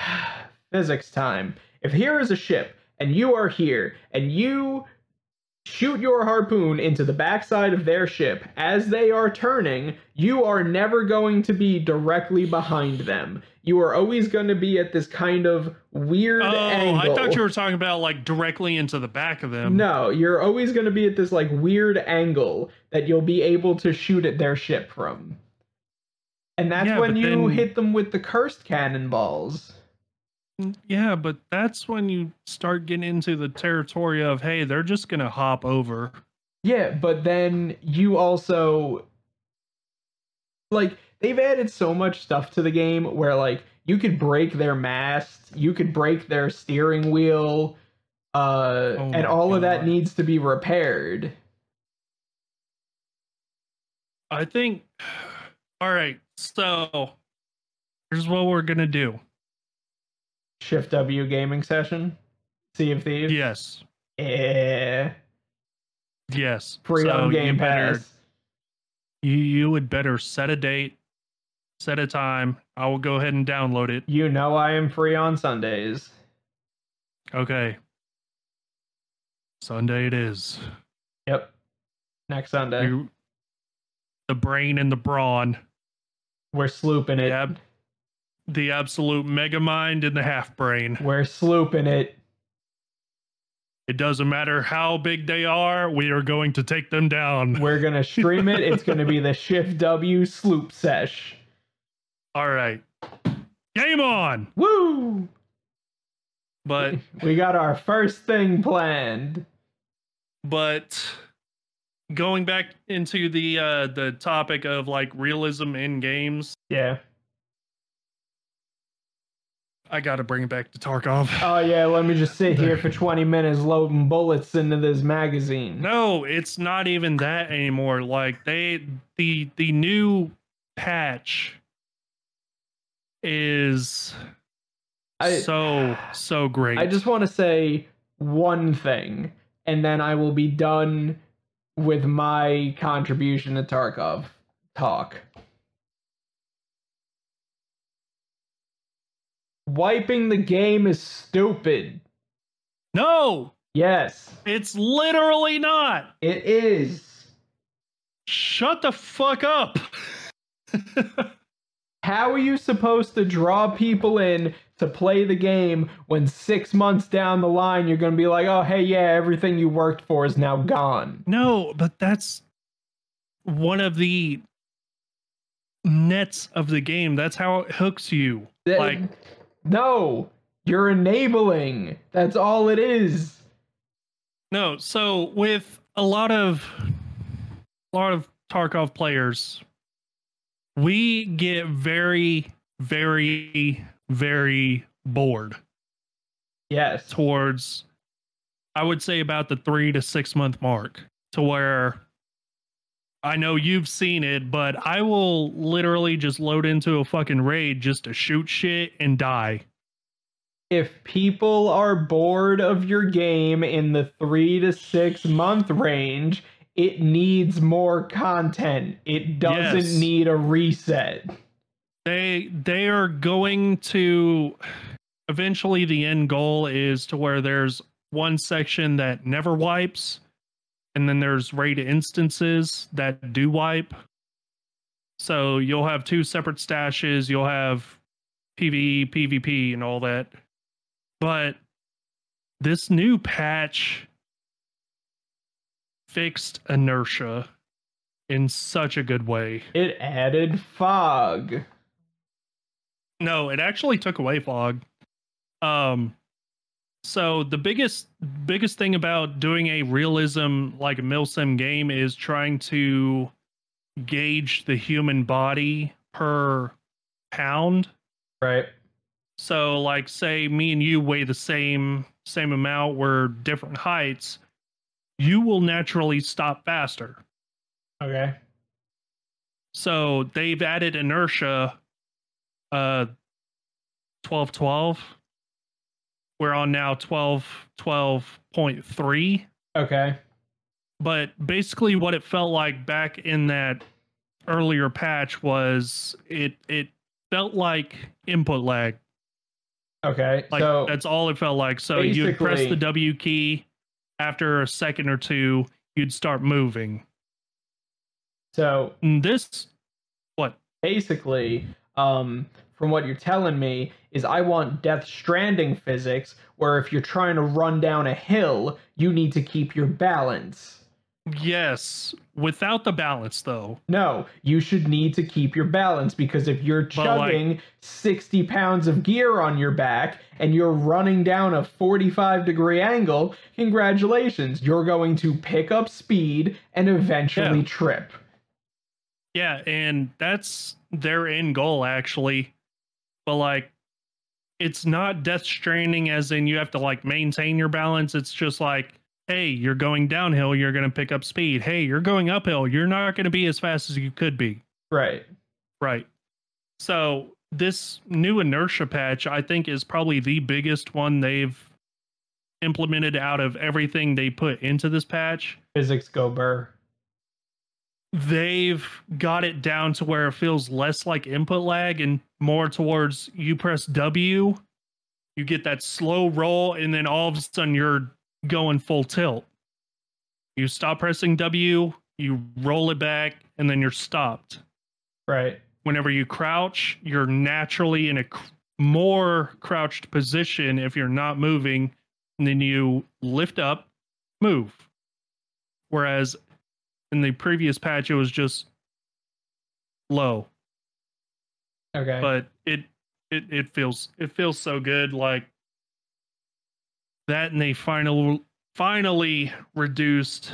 physics time, if here is a ship and you are here and you shoot your harpoon into the backside of their ship as they are turning, you are never going to be directly behind them. You are always going to be at this kind of weird Oh, angle. I thought you were talking about like directly into the back of them. No, you're always going to be at this like weird angle that you'll be able to shoot at their ship from. And that's Yeah, when you then- hit them with the cursed cannonballs. Yeah, but that's when you start getting into the territory of hey, they're just gonna hop over. Yeah, but then you also like they've added so much stuff to the game where like you could break their mast, you could break their steering wheel, uh Oh and all of that needs to be repaired. I think. All right, so here's what we're gonna do. Shift W gaming session. Sea of Thieves. Yes, Yeah. yes. Free so on you Game better- You you would better set a date, set a time. I will go ahead and download it. You know I am free on Sundays. Okay. Sunday it is. Yep. Next Sunday. You, the brain and the brawn. We're slooping it. Yep. The absolute mega mind and the half brain. We're slooping it. It doesn't matter how big they are, we are going to take them down. We're gonna stream it. It's gonna be the Shift W sloop sesh. All right. Game on. Woo! But we got our first thing planned. but going back into the uh the topic of like realism in games, Yeah. I got to bring it back to Tarkov. Oh yeah. Let me just sit here for 20 minutes loading bullets into this magazine. No, it's not even that anymore. Like they the the new patch is I- so so great. I just want to say one thing, and then I will be done with my contribution to Tarkov talk. Wiping the game is stupid. No, Yes, it's literally not. it is. Shut the fuck up. How are you supposed to draw people in to play the game when six months down the line you're going to be like, oh, hey, yeah, everything you worked for is now gone? no, but that's one of the nets of the game. That's how it hooks you. Like, no, you're enabling. That's all it is. no, so with a lot of a lot of Tarkov players, we get very, very, very bored Yes. towards I would say about the three to six month mark to where I know you've seen it, but I will literally just load into a fucking raid just to shoot shit and die. If people are bored of your game in the three to six month range, it needs more content. It doesn't Yes. need a reset. They they are going to eventually the end goal is to where there's one section that never wipes and then there's raid instances that do wipe. So you'll have two separate stashes, you'll have PvE, PvP and all that. But this new patch fixed inertia in such a good way. It added fog. No, it actually took away fog. Um so the biggest biggest thing about doing a realism like a milsim game is trying to gauge the human body per pound. Right. So like say me and you weigh the same same amount, we're different heights, you will naturally stop faster. Okay. So they've added inertia uh 12 12. We're on now 12 12.3. Okay. But basically what it felt like back in that earlier patch was it it felt like input lag. Okay. Like so that's all it felt like. So you'd press the W key after a second or two, you'd start moving. so this what? basically, um, from what you're telling me, is I want Death Stranding physics, where if you're trying to run down a hill, you need to keep your balance. Yes, without the balance though. No, you should need to keep your balance because if you're But, like- chugging 60 pounds of gear on your back and you're running down a 45 degree angle, congratulations, you're going to pick up speed and eventually Yeah. trip. Yeah, and that's their end goal actually. But like it's not death stranding as in you have to like maintain your balance. It's just like, hey, you're going downhill, you're gonna pick up speed. Hey, you're going uphill, you're not gonna be as fast as you could be. Right. Right. So this new inertia patch, I think, is probably the biggest one they've implemented out of everything they put into this patch. Physics go burr. They've got it down to where it feels less like input lag and more towards you press W, you get that slow roll, and then all of a sudden you're going full tilt. You stop pressing W, you roll it back, and then you're stopped. Right. Whenever you crouch, you're naturally in a cr- more crouched position if you're not moving, and then you lift up, move. Whereas in the previous patch, it was just low, Okay. but it it it feels it feels so good. Like that, and they final finally reduced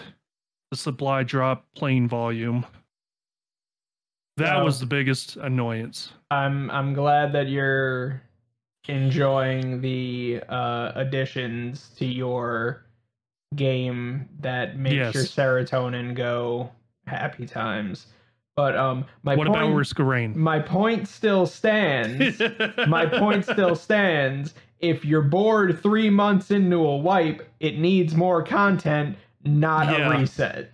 the supply drop plane volume. That was the biggest annoyance. I'm I'm glad that you're enjoying the uh, additions to your game that makes Yes. your serotonin go happy times. But um, my what point, about Risk of Rain? my point still stands. my point still stands if you're bored three months into a wipe, it needs more content, not Yeah. a reset.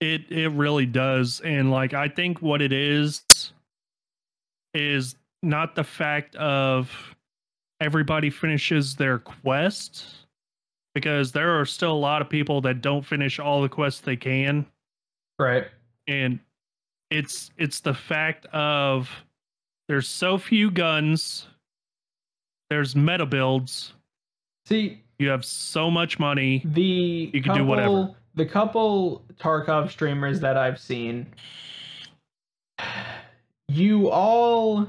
It it really does. And like I think what it is is not the fact of everybody finishes their quest because there are still a lot of people that don't finish all the quests they can Right. and it's it's the fact of there's so few guns there's meta builds See, you have so much money the You can couple, do whatever. The couple Tarkov streamers that I've seen, you all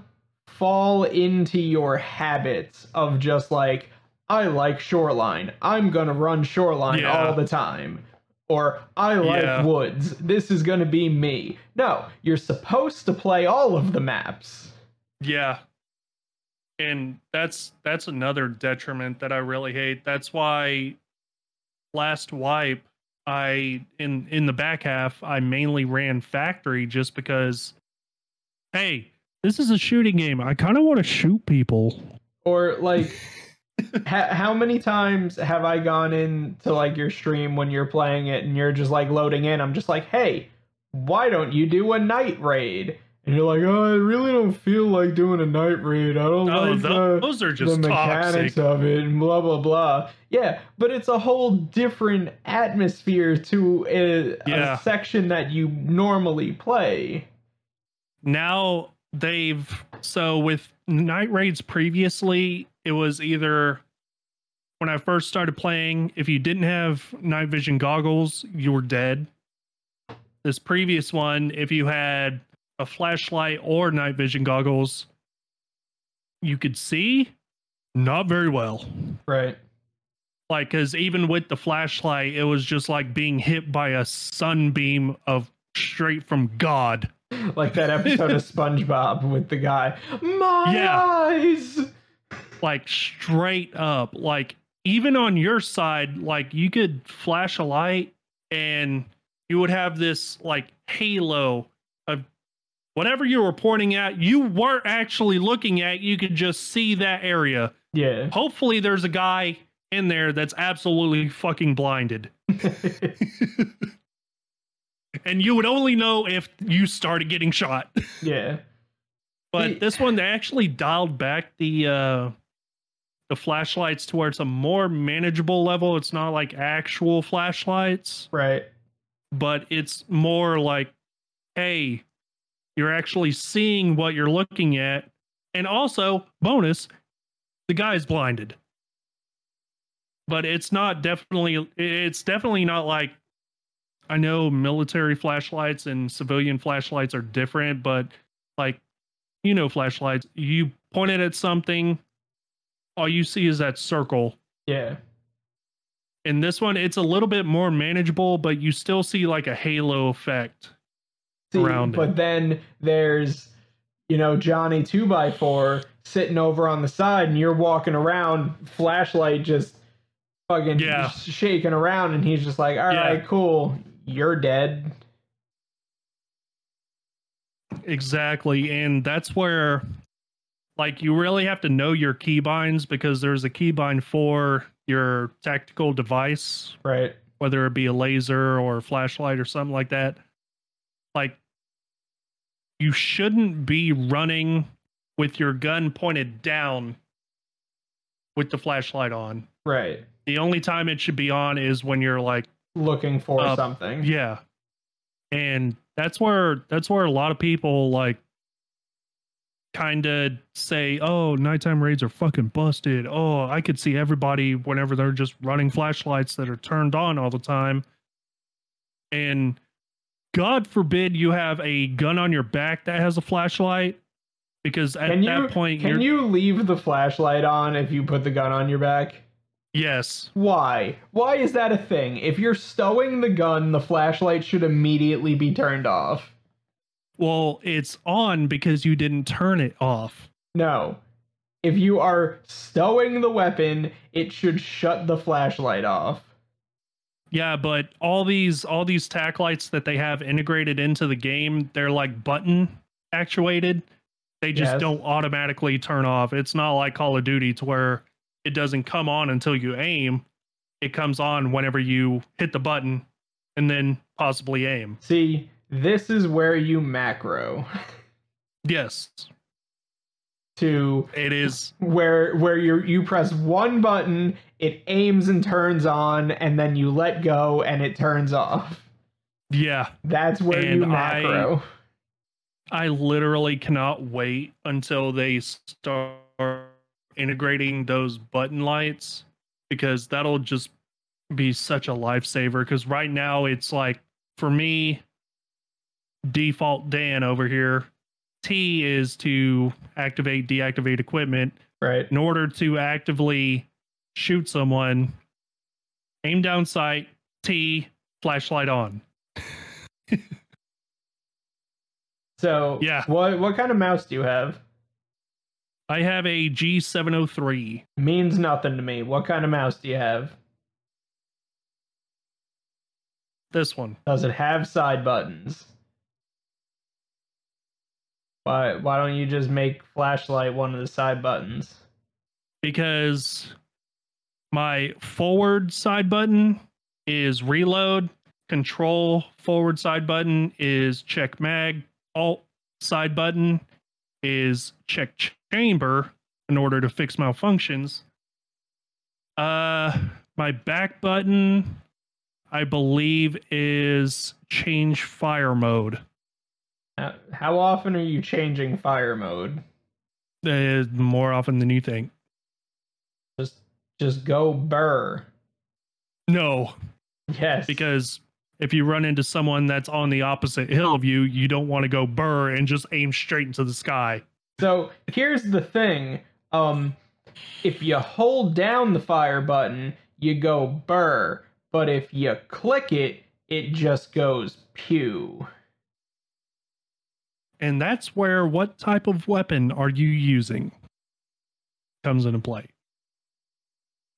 fall into your habits of just like, I like Shoreline. I'm gonna run Shoreline Yeah. all the time. Or I like Yeah. Woods. This is gonna be me. No, you're supposed to play all of the maps. Yeah. And that's that's another detriment that I really hate. That's why last wipe I in in the back half I mainly ran factory just because hey, this is a shooting game. I kind of want to shoot people. Or like, ha- how many times have I gone into like your stream when you're playing it and you're just like loading in? I'm just like, hey, why don't you do a night raid? And you're like, oh, I really don't feel like doing a night raid. I don't Oh, like the, those are just the mechanics toxic. of it and blah blah blah. Yeah, but it's a whole different atmosphere to a, Yeah. a section that you normally play. now they've so with night raids previously it was either when i first started playing if you didn't have night vision goggles you were dead. This previous one if you had a flashlight or night vision goggles you could see? Not very well. Right. like because even with the flashlight it was just like being hit by a sunbeam of straight from god Like that episode of SpongeBob with the guy. My Yeah. eyes. like straight up like even on your side like you could flash a light and you would have this like halo of whatever you were pointing at you weren't actually looking at you could just see that area Yeah. hopefully there's a guy in there that's absolutely fucking blinded and you would only know if you started getting shot yeah. But this one they actually dialed back the uh the flashlights to where it's a more manageable level. It's not like actual flashlights, Right. but it's more like, hey, you're actually seeing what you're looking at. And also, bonus, the guy's blinded. But it's not definitely it's definitely not like I know military flashlights and civilian flashlights are different, but like you know flashlights, you point it at something, all you see is that circle. Yeah. In this one, it's a little bit more manageable, but you still see like a halo effect. See, Around it. but then there's, you know, Johnny two by four sitting over on the side, and you're walking around, flashlight just fucking Yeah. shaking around, and he's just like, "All right, Yeah. cool, you're dead." Exactly. And that's where like you really have to know your keybinds because there's a keybind for your tactical device, Right. whether it be a laser or a flashlight or something like that. Like you shouldn't be running with your gun pointed down with the flashlight on. Right. The only time it should be on is when you're like Looking for Uh, something. yeah. And that's where that's where a lot of people like kind of say, "Oh, nighttime raids are fucking busted. Oh, I could see everybody whenever they're just running flashlights that are turned on all the time." And God forbid you have a gun on your back that has a flashlight because at you that point can you leave the flashlight on if you put the gun on your back? Yes. Why? Why is that a thing? If you're stowing the gun, the flashlight should immediately be turned off. Well, it's on because you didn't turn it off. No. If you are stowing the weapon, it should shut the flashlight off. Yeah, but all these all these tack lights that they have integrated into the game, they're like button actuated. They just Yes. don't automatically turn off. It's not like Call of Duty to where it doesn't come on until you aim. It comes on whenever you hit the button and then possibly aim. See, this is where you macro Yes, to it is. where where you you press one button, it aims and turns on, and then you let go and it turns off. Yeah, That's where you And I- macro. I literally cannot wait until they start integrating those button lights because that'll just be such a lifesaver. Because right now it's like for me, default Dan over here. T is to activate, deactivate equipment. right. In order to actively shoot someone, aim down sight, T, flashlight on. So Yeah. what what kind of mouse do you have? I have a G703. Means nothing to me. What kind of mouse do you have? This one. Does it have side buttons? Why why don't you just make flashlight one of the side buttons? because my forward side button is reload, control forward side button is check mag, alt side button is check ch- chamber in order to fix malfunctions. Uh my back button I believe is change fire mode. How, often are you changing fire mode? Uh, more often than you think. Just just go burr. No, Yes. because if you run into someone that's on the opposite hill of you, you don't want to go burr and just aim straight into the sky. So here's the thing. Um if you hold down the fire button, you go burr. But if you click it, it just goes pew. And that's where what type of weapon are you using comes into play.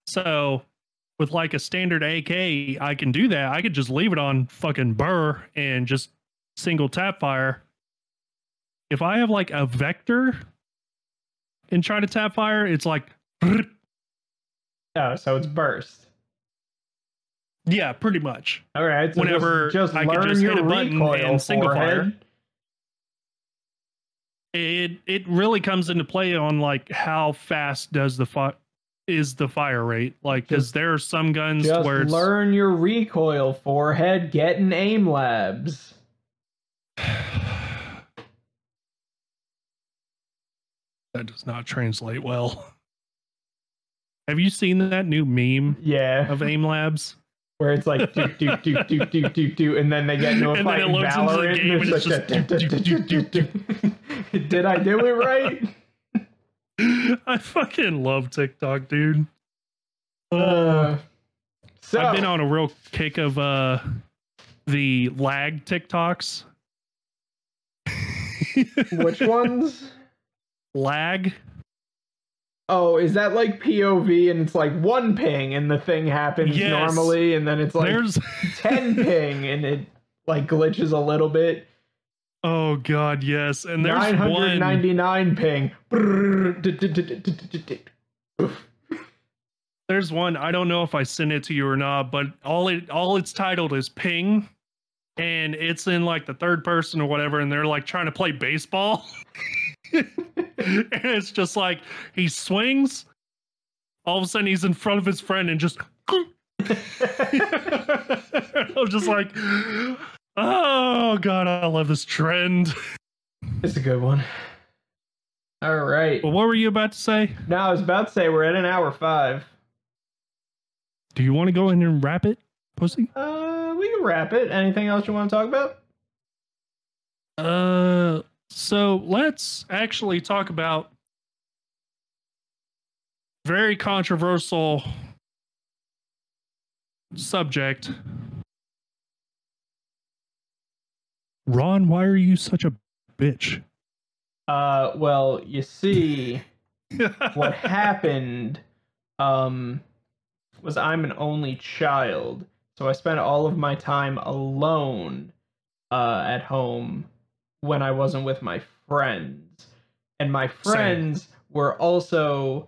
So, with like a standard AK, I can do that. I could just leave it on fucking burr and just single tap fire. If I have like a vector and try to tap fire, it's like Oh, so it's burst. yeah, pretty much. All right. So Whenever just, just I learn just your hit a button and single fire. it it really comes into play on like how fast does the fi- is the fire rate like because there are some guns Just where it's, learn your recoil forehead. Get in aim labs. that does not translate well have you seen that new meme Yeah. of aim labs where it's like do do do do do do do, and then they get into a And then it in loads into the game and and it's just da- da- da- Did I do it right? i fucking love tiktok dude Uh, so i've been on a real kick of uh the lag tiktoks which ones? lag Oh, is that like POV and it's like one ping and the thing happens Yes. normally, and then it's like there's ten ping and it like glitches a little bit. oh god yes and there's Nine hundred one ninety nine ping. There's one I don't know if I sent it to you or not, but all it all it's titled is ping, and it's in like the third person or whatever, and they're like trying to play baseball, and it's just like he swings, all of a sudden he's in front of his friend and just. I'm just like, oh god, I love this trend. It's a good one. All right. But what were you about to say? Now I was about to say we're at an hour five. Do you want to go in and wrap it, pussy? Uh, we can wrap it. Anything else you want to talk about? Uh, so let's actually talk about very controversial subject. Ron, why are you such a bitch? Uh, well, you see, what happened, um, was I'm an only child, so I spent all of my time alone, uh, at home when I wasn't with my friends. and my friends were also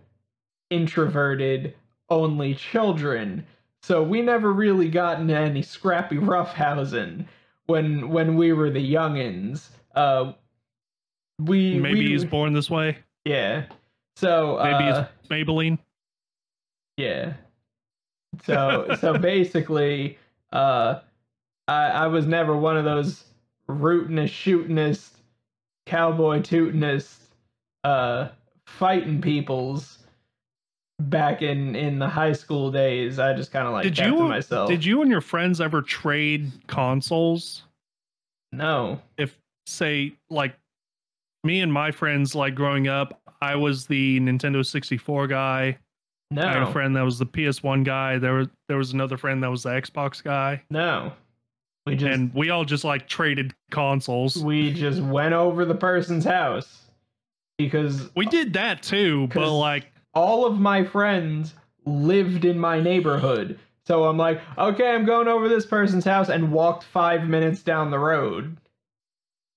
introverted, only children. So we never really got into any scrappy roughhousing when when we were the youngins. Uh, we Maybe we, he's born this way. yeah. So Maybe uh, he's Maybelline. yeah. So so basically, uh, I I was never one of those rootinest, shootinest, cowboy tootinest, uh, fighting peoples. Back in in the high school days, I just kind of like Did you- to myself. Did you and your friends ever trade consoles? No. If say like me and my friends like growing up, I was the Nintendo 64 guy. No. I had a friend that was the PS1 guy. There was there was another friend that was the Xbox guy. No. We just and we all just like traded consoles. we just went over the person's house because We did that too, but like all of my friends lived in my neighborhood. So I'm like, okay, I'm going over this person's house and walked five minutes down the road.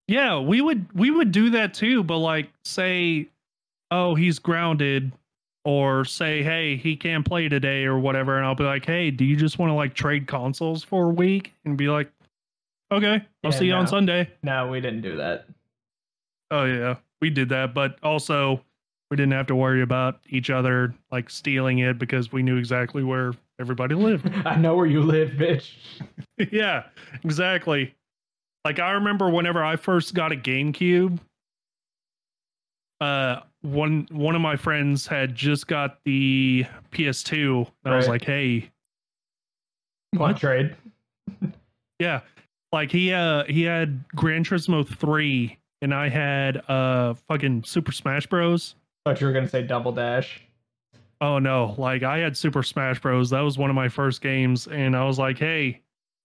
yeah, we would we would do that too, but like say oh, he's grounded or say hey, he can't play today or whatever and I'll be like, "Hey, do you just want to like trade consoles for a week?" and be like, "Okay, I'll Yeah, see you on. Sunday." No, we didn't do that. Oh yeah, we did that, but also we didn't have to worry about each other like stealing it because we knew exactly where everybody lived. I know where you live, bitch. yeah, exactly. Like I remember whenever I first got a GameCube, uh one one of my friends had just got the PS2. And I was like, "Hey, Want What? trade? yeah." Like he uh he had Gran Turismo 3 and I had uh fucking Super Smash Bros. Thought you were gonna say double dash. Oh no, like I had Super Smash Bros. That was one of my first games, and I was like, hey,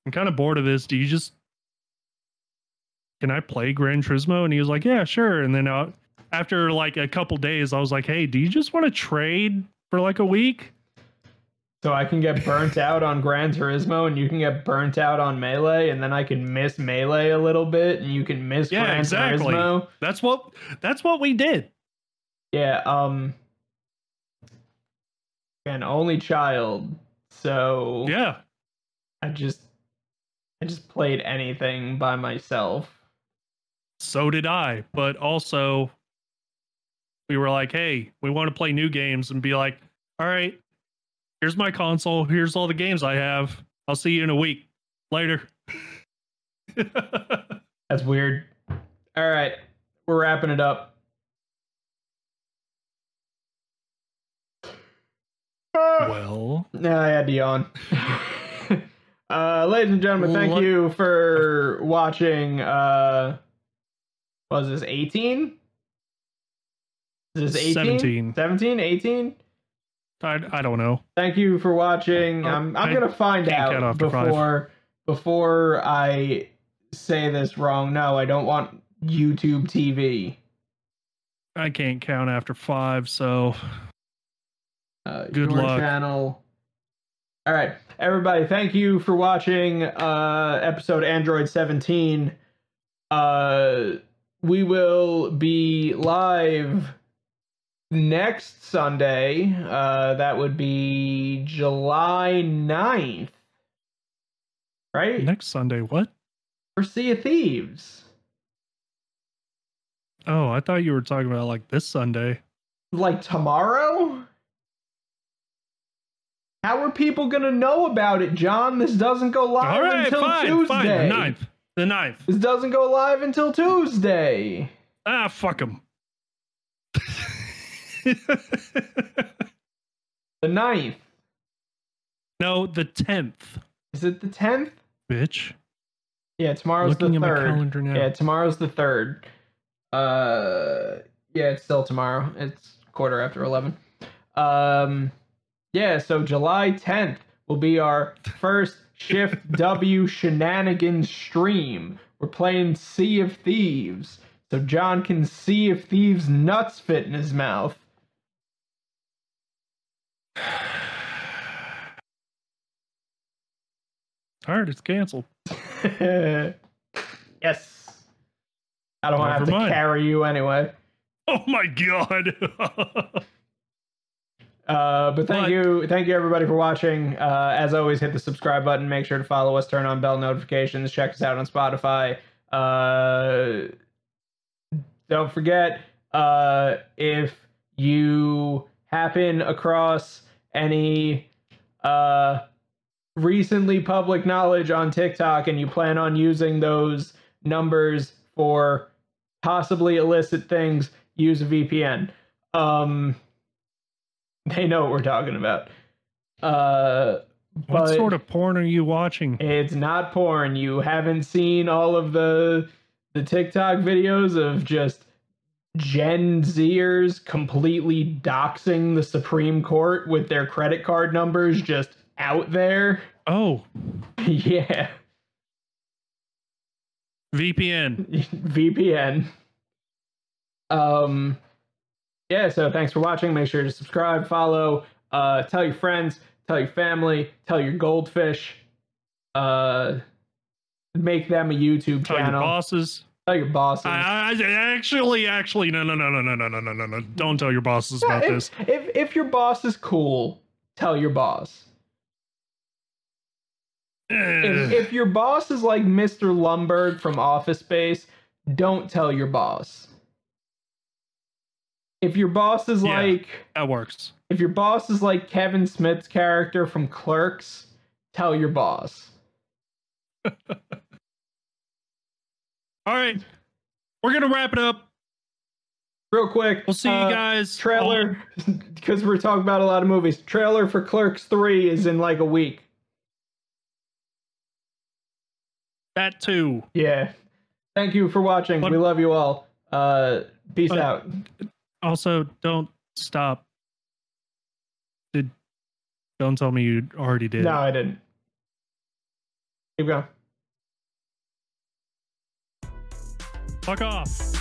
I'm kind of bored of this. Do you just can I play Gran Turismo? And he was like, yeah, sure. And then uh, after like a couple days, I was like, hey, do you just want to trade for like a week? So I can get burnt out on Gran Turismo and you can get burnt out on Melee and then I can miss Melee a little bit and you can miss Yeah, Gran exactly. Turismo. That's what that's what we did. Yeah, um an only child. So Yeah, I just I just played anything by myself. so did I. But also, we were like, hey, we want to play new games and be like, all right, here's my console. Here's all the games I have. I'll see you in a week. Later. That's weird. All right, we're wrapping it up. well, No, I had to yawn. uh, ladies and gentlemen, thank What- you for watching. Uh, was this 18? Is this 18? 17. 17? 18? I, I don't know. Thank you for watching. I'm, I'm I gonna find out before before I say this wrong. No, I don't want YouTube TV. I can't count after five, so uh, Good your luck. channel. All right, everybody, thank you for watching uh, episode Android 17. Uh, we will be live next Sunday. Uh, that would be July 9th. Right? next Sunday, what? For Sea of Thieves. Oh, I thought you were talking about like this Sunday. Like tomorrow? How are people gonna know about it, John? This doesn't go live All right, until fine, Tuesday. fine. The ninth. The ninth. This doesn't go live until Tuesday. Ah, fuck him. The ninth. no, the tenth, Is it the 10th? bitch. Yeah, tomorrow's Looking the at my 3rd. calendar now. Yeah, tomorrow's the 3rd. Uh yeah, it's still tomorrow. It's quarter after 11. Um yeah, so July 10th will be our first Shift W shenanigans stream. We're playing Sea of Thieves. So John can see if Thieves nuts fit in his mouth. All right, it's canceled. yes. I don't Never have to mind. carry you anyway. Oh my god. Uh, but thank you, thank you everybody for watching. Uh, as always, hit the subscribe button. Make sure to follow us. Turn on bell notifications. Check us out on Spotify. Uh, don't forget uh, if you happen across any uh, recently public knowledge on TikTok and you plan on using those numbers for possibly illicit things, use a VPN. Um, they know what we're talking about. Uh, what sort of porn are you watching? it's not porn. You haven't seen all of the the TikTok videos of just Gen Zers completely doxing the Supreme Court with their credit card numbers just out there. Oh, yeah, VPN. VPN. Um, yeah. So thanks for watching. Make sure to subscribe, follow, uh, tell your friends, tell your family, tell your goldfish. Uh, make them a YouTube Tell your channel. bosses. Tell your bosses. I, I, actually, actually, no, no, no, no, no, no, no, no, no, no. Don't tell your bosses Yeah, about if, this. if if your boss is cool, tell your boss. If, eh. if your boss is like Mr. Lumbergh from Office Space, don't tell your boss. If your boss is Yeah. like that works. if your boss is like Kevin Smith's character from Clerks, tell your boss. All right, we're gonna wrap it up. Real quick, We'll see uh, you guys. Trailer, because we're talking about a lot of movies. Trailer for Clerks 3 is in like a week. That too. Yeah. Thank you for watching. But- we love you all. Uh, peace out. Also, don't stop. Did don't tell me you already did. No, I didn't. Keep going. Fuck off.